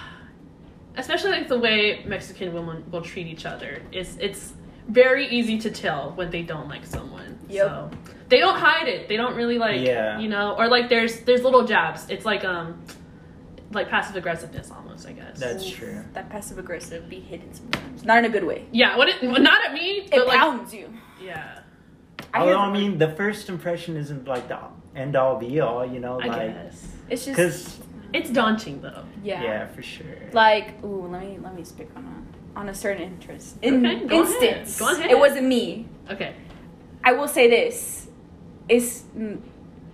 especially like the way Mexican women will treat each other is it's very easy to tell when they don't like someone. Yep. So they don't hide it. They don't really like Yeah. you know, or like there's there's little jabs. It's like um like passive aggressiveness almost, I guess. That's true. That passive aggressive be hidden sometimes, not in a good way. yeah. What it not at me, It but like pounds you. yeah. I Although I mean, the first impression isn't like the end all be all. You know, I like guess it's just because it's daunting though. yeah. yeah. for sure. Like, ooh, let me let me speak on a on a certain interest. In Okay, go ahead. instance, Go ahead. it wasn't me. Okay. I will say this: it's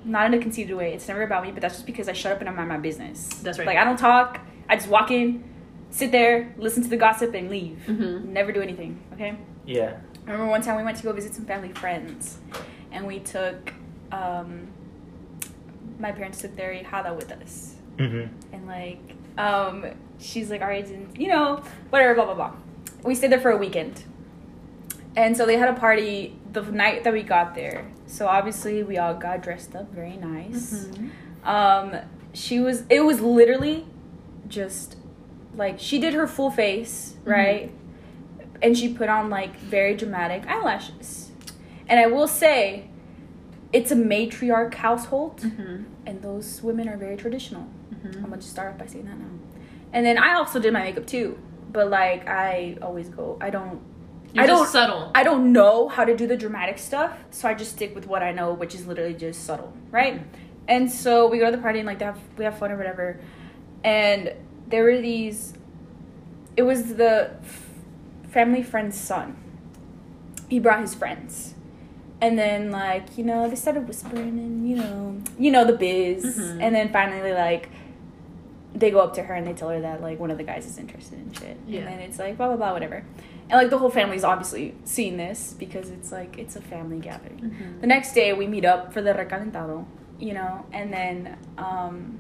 not in a conceited way. It's never about me, but that's just because I shut up and I mind my business. That's right. Like I don't talk. I just walk in, sit there, listen to the gossip, and leave. Mhm. Never do anything. Okay. yeah. I remember one time we went to go visit some family friends, and we took um, my parents took their hada with us, Mm-hmm. and like um, she's like, all right, and, you know, whatever, blah blah blah. We stayed there for a weekend, and so they had a party the night that we got there. So obviously we all got dressed up very nice. Mhm. Um, she was. It was literally just like she did her full face, Mm-hmm. right? And she put on like very dramatic eyelashes. And I will say, it's a matriarch household, Mhm. and those women are very traditional. Mhm. I'm gonna just start off by saying that now. And then I also did my makeup too, but like I always go. I don't. You're I don't. subtle. I don't know how to do the dramatic stuff, so I just stick with what I know, which is literally just subtle, right? And so we go to the party and like they have we have fun or whatever, and there were these. It was the f- family friend's son. he brought his friends. And then like, you know, they started whispering and you know you know the biz. Mhm. And then finally like they go up to her and they tell her that like one of the guys is interested in shit. Yeah. And then it's like blah blah blah whatever. And like the whole family's obviously seeing this because it's like it's a family gathering. Mhm. The next day we meet up for the recalentado, you know, and then um,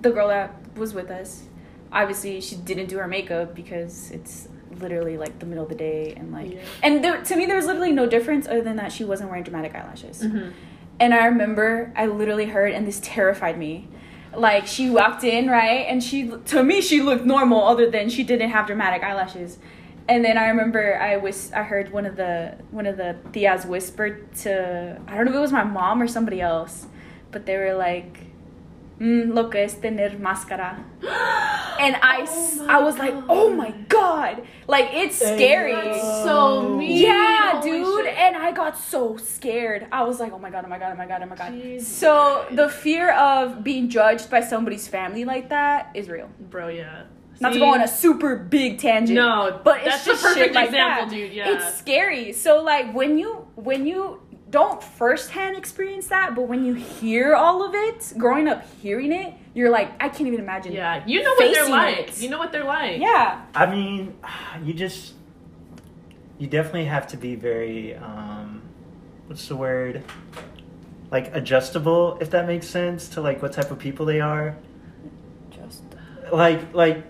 the girl that was with us, obviously she didn't do her makeup because it's literally like the middle of the day and like Yeah. and there, to me there was literally no difference other than that she wasn't wearing dramatic eyelashes. Mhm. And I remember I literally heard, and this terrified me. Like she walked in, right, and she to me she looked normal, other than she didn't have dramatic eyelashes. And then I remember I was I heard one of the one of the tias whispered to I don't know if it was my mom or somebody else, but they were like, mm, "Lo que es tener máscara." And I s Oh I my was like, "Oh my god!" Like it's scary. That's so mean. Yeah, Holy dude. shit. And I got so scared. I was like, oh my god, oh my god, oh my god, oh my god. Jesus So Christ. the fear of being judged by somebody's family like that is real. Bro, yeah. Not to See? go on a super big tangent. No, but it's that's just the perfect like example, that. dude. Yeah. It's scary. So like when you when you don't firsthand experience that, but when you hear all of it, growing up hearing it, you're like, I can't even imagine. yeah, you know what they're like. it. You know what they're like. Yeah. I mean, you just you definitely have to be very um what's the word? Like adjustable, if that makes sense, to like what type of people they are. Just Like like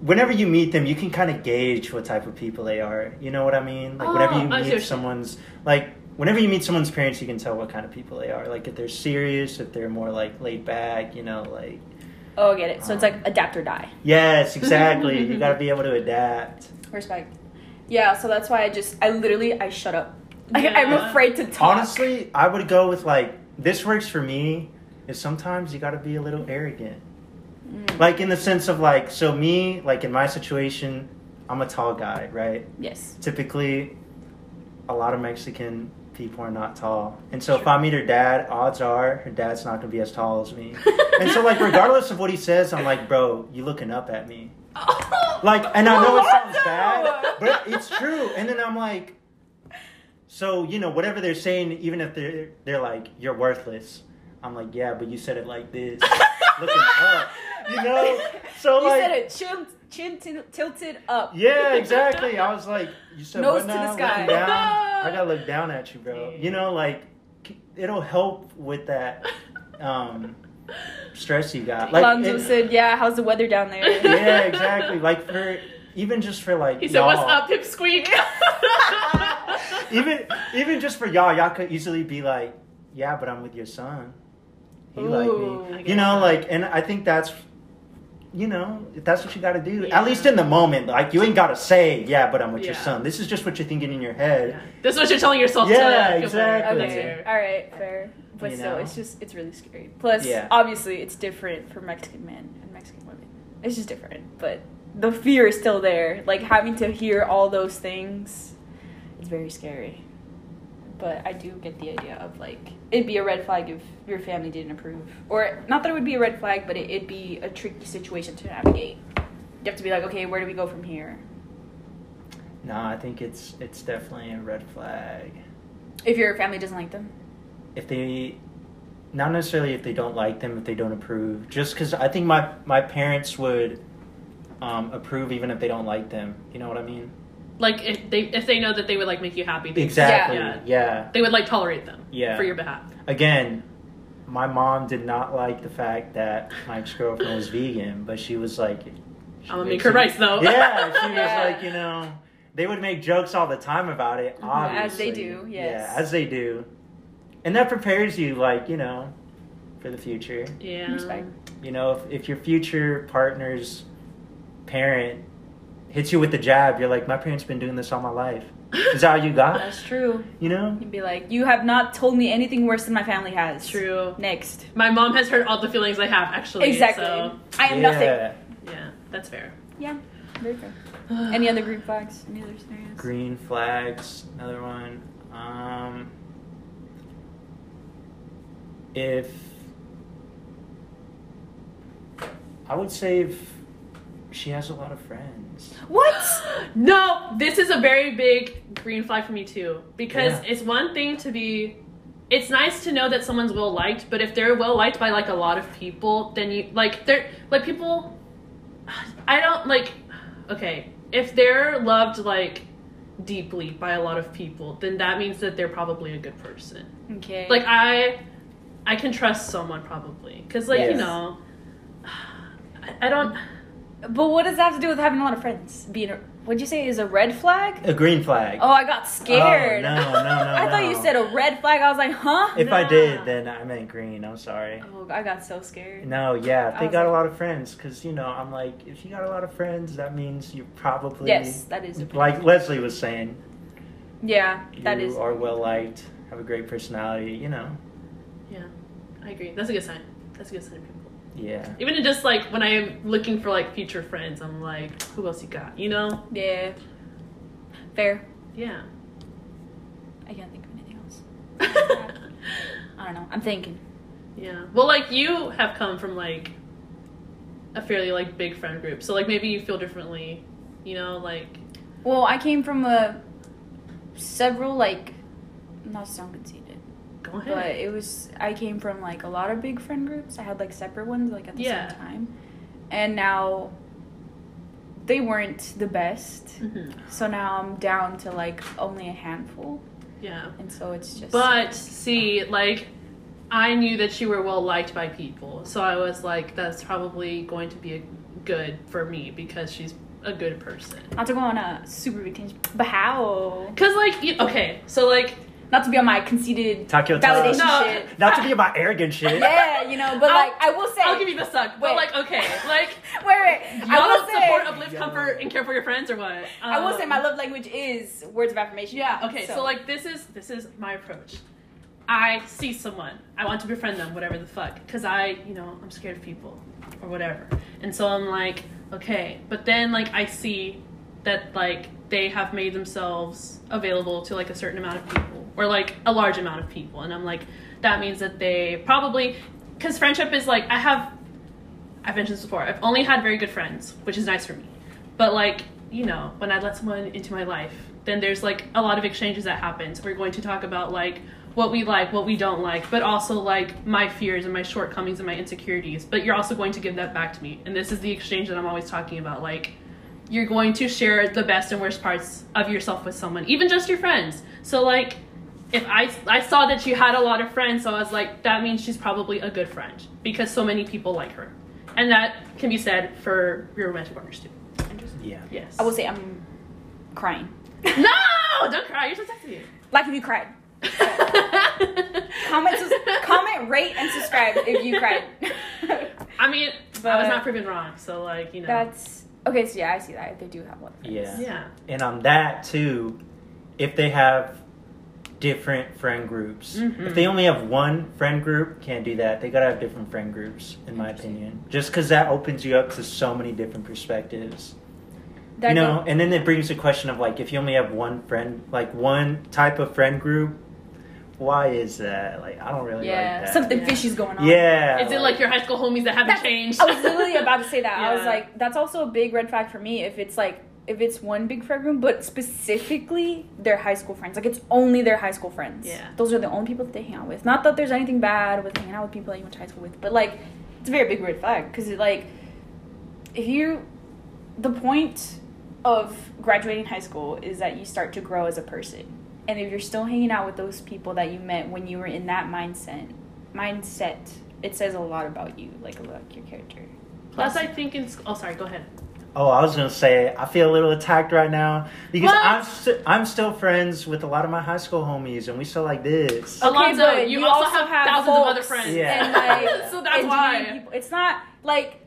whenever you meet them, you can kind of gauge what type of people they are. You know what I mean? Like whenever Oh, you I see what meet someone's like whenever you meet someone's parents, you can tell what kind of people they are. Like if they're serious, if they're more like laid back, you know, like Oh, I get it. So it's Um, like adapt or die. yes, exactly. you got to be able to adapt. Respect. Yeah, so that's why I just I literally I shut up. I, I'm afraid to talk. Honestly, I would go with like this works for me. Is sometimes you got to be a little arrogant, Mm. like in the sense of like so me like in my situation, I'm a tall guy, right? yes. Typically, a lot of Mexican people are not tall, and so if I meet her dad, odds are her dad's not gonna be as tall as me. and so like regardless of what he says, I'm like, bro, you looking up at me. Like, and I know it sounds bad, but it's true. And then I'm like, so you know, whatever they're saying, even if they're they're like, you're worthless. I'm like, yeah, but you said it like this, looking up. You know, so you like, said it chin chin til- tilted up. yeah, exactly. I was like, you said Nose what to the sky. Down? I gotta look down at you, bro. You know, like it'll help with that um stress you got. Like, Lonzo it- said, "Yeah, how's the weather down there?" yeah, exactly. Like for even just for like He said, "What's y'all. up, pipsqueak?" even even just for y'all, y'all could easily be like, yeah, but I'm with your son. He like Ooh. me. You get know, that. like, and I think that's, you know, that's what you got to do. Yeah. At least in the moment, like you ain't got to say, yeah, but I'm with your son. This is just what you're thinking in your head. Yeah. This is what you're telling yourself. Yeah, to exactly. Okay, fair. all right, fair. But You still, know? it's just it's really scary. Plus, Yeah. obviously, it's different for Mexican men and Mexican women. It's just different, but the fear is still there. Like having to hear all those things, it's very scary. But I do get the idea of like it'd be a red flag if your family didn't approve, or not that it would be a red flag, but it, it'd be a tricky situation to navigate. You have to be like, okay, where do we go from here? No, I think it's it's definitely a red flag. If your family doesn't like them. If they, not necessarily if they don't like them, if they don't approve, just because I think my my parents would um, approve even if they don't like them. You know what I mean? Like if they if they know that they would like make you happy, they, Exactly. Yeah. yeah. they would like tolerate them. Yeah. For your behalf. again, my mom did not like the fact that my ex girlfriend was vegan, but she was like, she I'm gonna make her rice though. Yeah, she was like, you know, they would make jokes all the time about it. Obviously, As they do, yes. Yeah, as they do, and that prepares you, like you know, for the future. Yeah. Respect. You know, if, if your future partner's parent hits you with the jab, you're like, my parents been doing this all my life. Is that all you got? That's true. You know? You'd be like, you have not told me anything worse than my family has. True. Next. My mom has heard all the feelings I have actually. Exactly. So I am nothing. Yeah. yeah, that's fair. Yeah. Very fair. Any other green flags? Any other scenarios? Green flags, another one. Um, if I would say if she has a lot of friends. What? No, this is a very big green flag for me too. Because Yeah. it's one thing to be it's nice to know that someone's well liked, but if they're well liked by like a lot of people, then you like they're like people I don't like okay, if they're loved like deeply by a lot of people, then that means that they're probably a good person. Okay. Like I I can trust someone probably cuz like, you know, I, I don't but what does that have to do with having a lot of friends? Being a, what'd you say is a red flag? A green flag. Oh, I got oh, scared. Oh, no, no, no, I thought you said a red flag. I was like, huh? if I did, then I meant green. I'm sorry. Oh, I got so scared. No, yeah, they got a lot of friends because you know I'm like, if you got a lot of friends, that means you're probably Yes, that is a like Leslie was saying. Yeah, that you is. are well liked, have a great personality. You know, yeah. I agree. That's a good sign. That's a good sign of people. Yeah. Even just like when I am looking for like future friends, I'm like, who else you got? You know? Yeah. Fair. Yeah. I can't think of anything else. I don't know. I'm thinking. yeah. Well, like you have come from like a fairly like big friend group, so like maybe you feel differently. You know, like Well, I came from a several like not to sound conceited, go but it was I came from like a lot of big friend groups. I had like separate ones like at the Yeah. same time, and now they weren't the best. hmm So now I'm down to like only a handful, Yeah. and so it's just. But see, like I knew that you were well liked by people, so I was like, that's probably going to be a good for me because she's a good person. not to go on a super big tangent, but how? Cause like, you, okay, so like Not to be on my conceited Takio validation No. shit. Not to be on my arrogant shit. Yeah, you know, but I'll- like I will say, I'll give you the suck, but Wait. like, okay, like wait, wait. you I will don't say, support, uplift, Yo. comfort, and care for your friends, or what? I will say Um, my love language is words of affirmation. Yeah. Okay. So. like, this is this is my approach. I see someone, I want to befriend them, whatever the fuck, because I, you know, I'm scared of people or whatever, and so I'm like, okay, but then like I see that like they have made themselves available to like a certain amount of people or like a large amount of people, and I'm like, that means that they probably, because friendship is like I have, I've mentioned this before, I've only had very good friends, which is nice for me, but like you know when i let someone into my life then there's like a lot of exchanges that happens we're going to talk about like what we like what we don't like but also like my fears and my shortcomings and my insecurities. But you're also going to give that back to me. And this is the exchange that i'm always talking about like you're going to share the best and worst parts of yourself with someone even just your friends so like if I, I saw that you had a lot of friends so i was like that means she's probably a good friend because so many people like her and that can be said for your romantic partners too Yeah. yes I will say I'm crying. no, don't cry. You're so sexy. Like if you cried. Comment, sus- comment, rate, and subscribe if you cried. I mean, I was not proven wrong, so like you know. That's okay. So yeah, I see that they do have one. friends. Yeah. yeah. And on that too, if they have different friend groups, Mhm. if they only have one friend group, can't do that. They gotta have different friend groups, in my opinion. Just because that opens you up to so many different perspectives. That you know, go- and then it brings the question of like, if you only have one friend, like one type of friend group, why is that? Like, I don't really yeah, like that. something Yeah. fishy's going on. Yeah. Is it like your high school homies that haven't changed? I was literally about to say that. I was like, that's also a big red flag for me. If it's like, if it's one big friend group, but specifically their high school friends, like it's only their high school friends. Yeah. those are the only people that they hang out with. Not that there's anything bad with hanging out with people that you went to high school with, but like, it's a very big red flag because it like, if you, the point of graduating high school is that you start to grow as a person. And if you're still hanging out with those people that you met when you were in that mindset, mindset, it says a lot about you, like about your character. Plus, I think in sc- oh sorry, go ahead. Oh, I was gonna say I feel a little attacked right now because What? I'm st- I'm still friends with a lot of my high school homies, and we still like this. Oh. Alonso, but you also have thousands of other friends. Yeah. And like, So that's engineering why. People. It's not like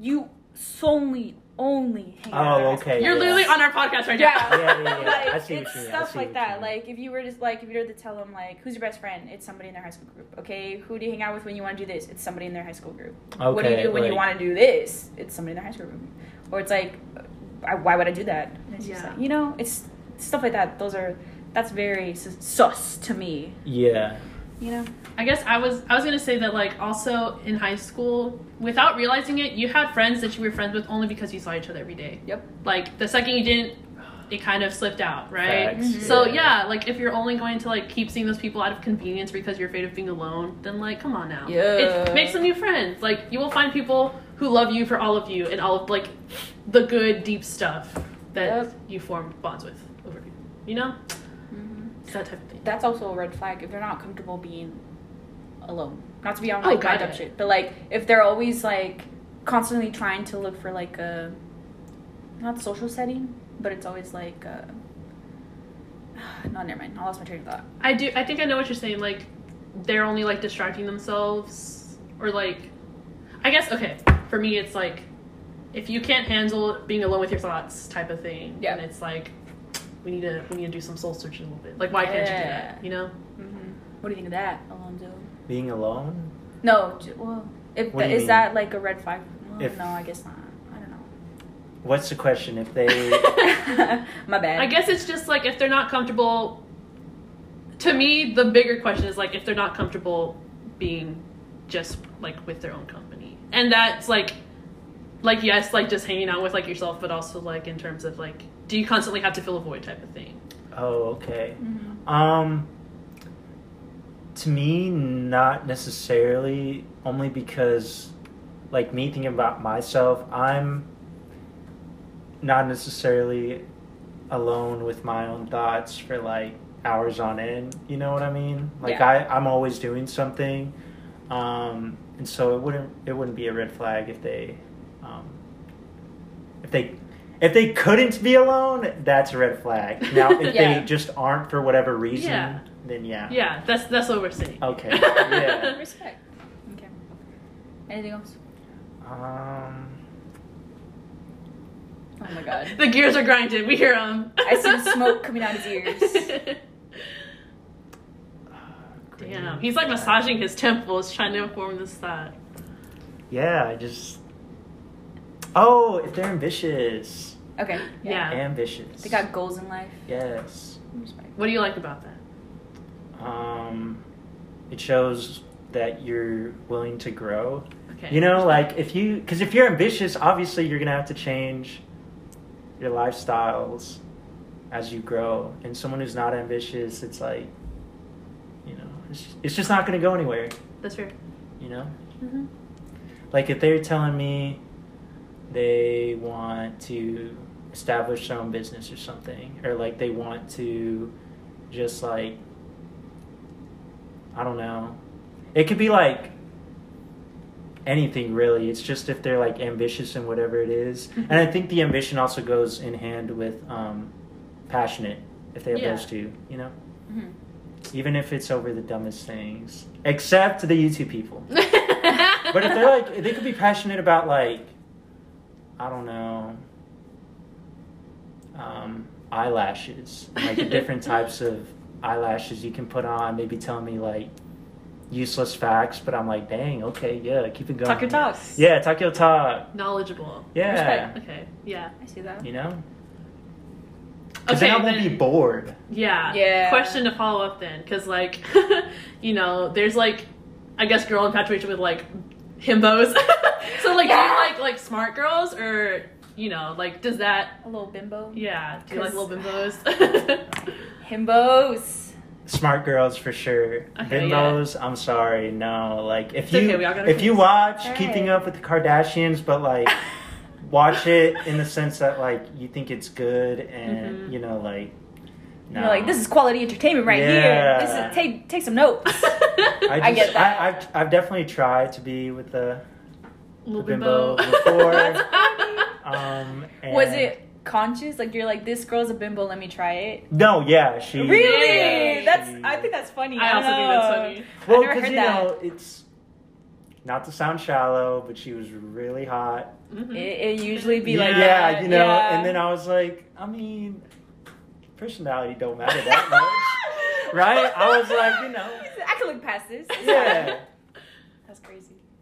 you solely only hang out. Oh, okay, You're Yeah. literally on our podcast right Yeah. now. Yeah, yeah, yeah. Like, I see what it's you mean. Stuff like that. mean. Like if you were just like if you were to tell them like who's your best friend, it's somebody in their high school group. Okay, who do you hang out with when you want to do this? It's somebody in their high school group. Okay, what do you do when you want to do this? It's somebody in their high school group. Or it's like, I- why would I do that? And it's just Yeah. like you know, it's stuff like that. Those are that's very sus- sus to me. Yeah, You know? I guess I was I was gonna say that like also in high school, without realizing it, you had friends that you were friends with only because you saw each other every day. Yep. Like the second you didn't, it kind of slipped out, right? Facts, Mhm. So yeah, like if you're only going to like keep seeing those people out of convenience because you're afraid of being alone, then like come on now. Yeah. It, make some new friends. Like you will find people who love you for all of you and all of like the good deep stuff that Yep. you formed bonds with over you know? It's that type of thing. That's also a red flag if they're not comfortable being alone. Not to be on Oh, like got bad it. shit, but like if they're always like constantly trying to look for like a not social setting, but it's always like uh no, never mind. I lost my train of thought. I do. I think I know what you're saying. Like, they're only like distracting themselves, or like, I guess okay. For me, it's like, if you can't handle being alone with your thoughts, type of thing. Yeah. And it's like, we need to we need to do some soul searching a little bit. Like, why can't you do Yeah. that? You know? Mm-hmm. What do you think of that, Alonso? Being alone? No, j- well, if What do you is mean? that like a red flag? Well, If- no, I guess not. I don't know. What's the question? If they know. My bad. I guess it's just like if they're not comfortable. To me, the bigger question is like if they're not comfortable being just like with their own company, and that's like, like yes, like just hanging out with like yourself, but also like in terms of like, do you constantly have to fill a void type of thing? Oh, okay. Mhm. Um to me not necessarily only because like me thinking about myself, I'm not necessarily alone with my own thoughts for like hours on end, you know what I mean? Like Yeah. I I'm always doing something. Um and so it wouldn't it wouldn't be a red flag if they um if they if they couldn't be alone, that's a red flag. Now, if Yeah. they just aren't for whatever reason, Yeah. then yeah. Yeah, that's that's what we're saying. Okay, yeah. Respect. Okay. Anything else? Um, Oh my god. the gears are grinding. We hear them. I see smoke coming out his ears. Damn, he's like massaging his temples, trying to inform this thought. Yeah, I just. Oh, if they're ambitious. Okay. Yeah. Ambitious. They got goals in life. Yes. What do you like about that? Um, it shows that you're willing to grow. Okay. You know, like if you, because if you're ambitious, obviously you're gonna have to change your lifestyles as you grow. And someone who's not ambitious, it's like, you know, it's, it's just not gonna go anywhere. that's fair. You know, Mm-hmm. like if they're telling me they want to establish their own business or something, or like they want to just like, I don't know, it could be like anything really. It's just if they're like ambitious in whatever it is. Mhm. and I think the ambition also goes in hand with um, passionate. If they have Yeah. those two, you know, hmm even if it's over the dumbest things, except the YouTube people. But if they're like, they could be passionate about like, I don't know, um, eyelashes, like the different types of eyelashes you can put on. Maybe tell me like useless facts, but I'm like, dang, okay, yeah, keep it going. Talk your talk. Yeah, talk your talk. knowledgeable. Yeah, Respect. Okay. Yeah. I see that. you know, because Okay. then I won't then- be bored. Yeah. Yeah. Question to follow up then, because like, you know, there's like, I guess girl infatuation with like himbos. so like, do you like like smart girls or you know like does that? A little bimbo. Yeah. Do you like 'Cause- little bimbos? Himbos. Smart girls for sure. Okay, Bimbos, I'm sorry, no. Like if It's you okay, we all if you things. watch Hey. Keeping Up with the Kardashians, but like watch it in the sense that like you think it's good and Mhm. you know like no. You're like, this is quality entertainment right Yeah. here. This is take take some notes. I, I get that. I, I've, I've definitely tried to be with the bimbo bimbo. before. That's funny. um. Was it conscious? Like you're like, this girl's a bimbo. Let me try it. No, yeah, she Really? yeah, that's. she- I think that's funny. I I also don't think that's funny. Well, never 'cause, heard you that. know, it's not to sound shallow, but she was really hot. Mhm. It, it usually be yeah, like yeah, that. you know. yeah. And then I was like, I mean, personality don't matter that much, right? I was like, you know, I can look past this. yeah.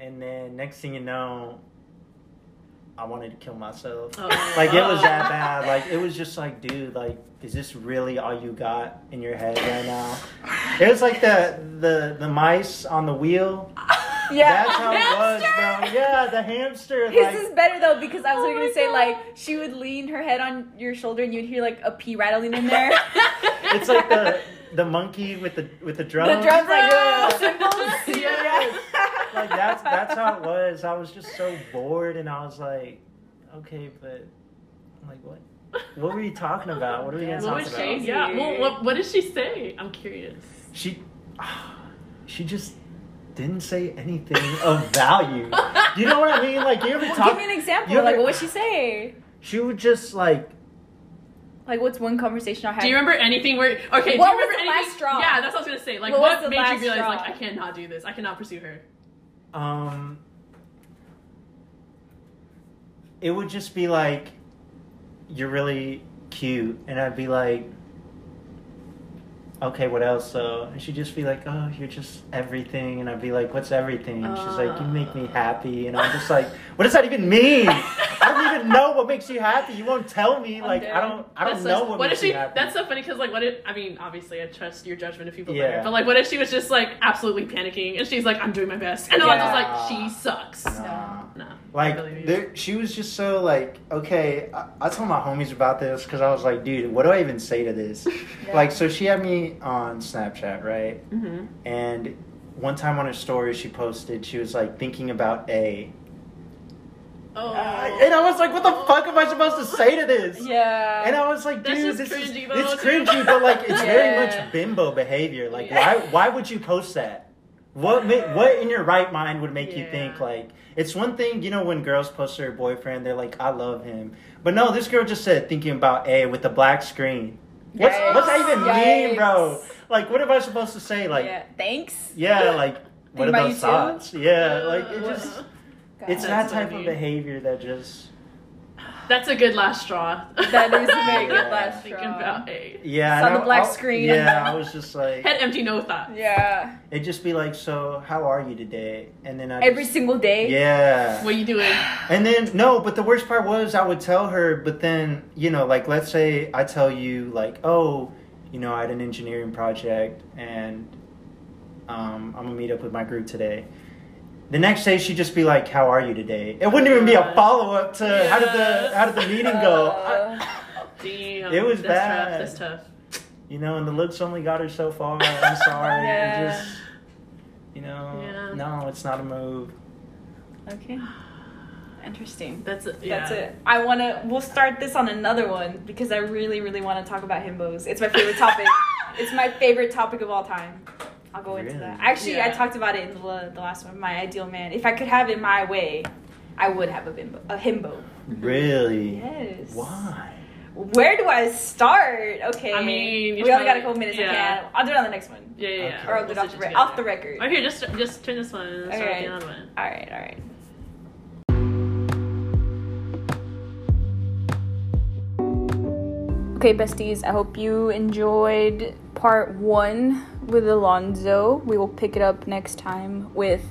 That's crazy. And then next thing you know, I wanted to kill myself. Oh. Like it was that bad. Like it was just like, dude, like, is this really all you got in your head right now? It was like the the the mice on the wheel. Yeah. That's how it was, bro. Yeah, the hamster. His Like, is better though because I was Oh gonna say God. like she would lean her head on your shoulder and you'd hear like a pea rattling in there. it's like the the monkey with the with the drum. the drums like Bro. cymbals. Yes. Like that's that's how it was. I was just so bored, and I was like, okay, but I'm like, what? What were you talking about? What are we gonna Yeah, What talk was about? she? Yeah. Well, what, what did she say? I'm curious. She, she just didn't say anything of value. You know what I mean? Like you ever Well, talk? give me an example. you ever- like what would she say? She would just like Like what's one conversation I had? Do you remember anything where? Okay. What do you was remember the anything? last straw? Yeah, that's what I was gonna say. Like, What what, made you realize straw? like I cannot do this? I cannot pursue her. Um. It would just be like, you're really cute, and I'd be like, okay, what else though? And she'd just be like, oh, you're just everything, and I'd be like, what's everything? And she's like, you make me happy, and I'm just like, what does that even mean? I don't even know what makes you happy. You won't tell me. I'm Like dead. I don't, I don't That's know so- what, what makes if she? you happy. That's so funny because like, what if? I mean, obviously, I trust your judgment of people Yeah. better. But like, what if she was just like absolutely panicking and she's like, "I'm doing my best," and I was just like, "She sucks." Nah. No. Like I there, she was just so like okay. I, I told my homies about this because I was like, dude, what do I even say to this? Yeah. Like, so she had me on Snapchat, right? Mm-hmm. And one time on her story, she posted she was like thinking about A, Oh. Uh, and I was like, what the fuck am I supposed to say to this? Yeah. And I was like, dude, this is cringy, though, it's cringy, but like it's very much bimbo behavior. Like, Yeah. why why would you post that? What ma- what in your right mind would make you think like it's one thing, you know, when girls post their boyfriend, they're like, I love him, but no, this girl just said thinking about A with a black screen. What's what's that even mean, bro? Like, what am I supposed to say? Like, yeah. Thanks. yeah, like what about you too? Yeah, like it Uh, just God. it's that type of behavior that just That's a good last straw. That is a very good last Thinking straw. about A. yeah. Saw and the black I- screen. Yeah, I was just like. Head empty, no thought. Yeah. It'd just be like, so how are you today? And then I Every just, single day. yeah. What are you doing? And then no, but the worst part was I would tell her, but then you know, like let's say I tell you like, oh, you know, I had an engineering project and um, I'm gonna meet up with my group today. The next day she'd just be like, "How are you today?" It wouldn't even be a follow up to how did the how did the meeting go? Uh, Damn. It was that's bad. Tough. That's tough. you know, and the looks only got her so far. I'm sorry. Yeah. It just, you know, Yeah. no, it's not a move. okay. Interesting. That's it. Yeah. That's it. I want to. We'll start this on another one because I really, really want to talk about himbos. It's my favorite topic. it's my favorite topic of all time. I'll go into that. Actually, I talked about it in the, the last one. My ideal man. If I could have it my way, I would have a bimbo, a himbo. Really? Yes. Why? Where do I start? Okay. I mean, we only got a couple minutes. I yeah. can. I'll do it on the next one. Yeah, yeah, yeah. Okay. Or I'll do it off the, stitch re- off the record. Or here, just just turn this one and start Alright. the other one. All right. All right. Okay, besties, I hope you enjoyed part one with Alonso. We will pick it up next time with,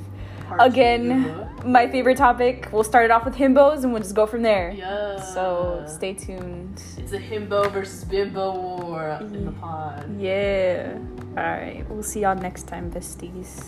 again, my favorite topic. We'll start it off with himbos and we'll just go from there. Yeah. So stay tuned. It's a himbo versus bimbo war in the pod. Yeah. All right. We'll see y'all next time, besties.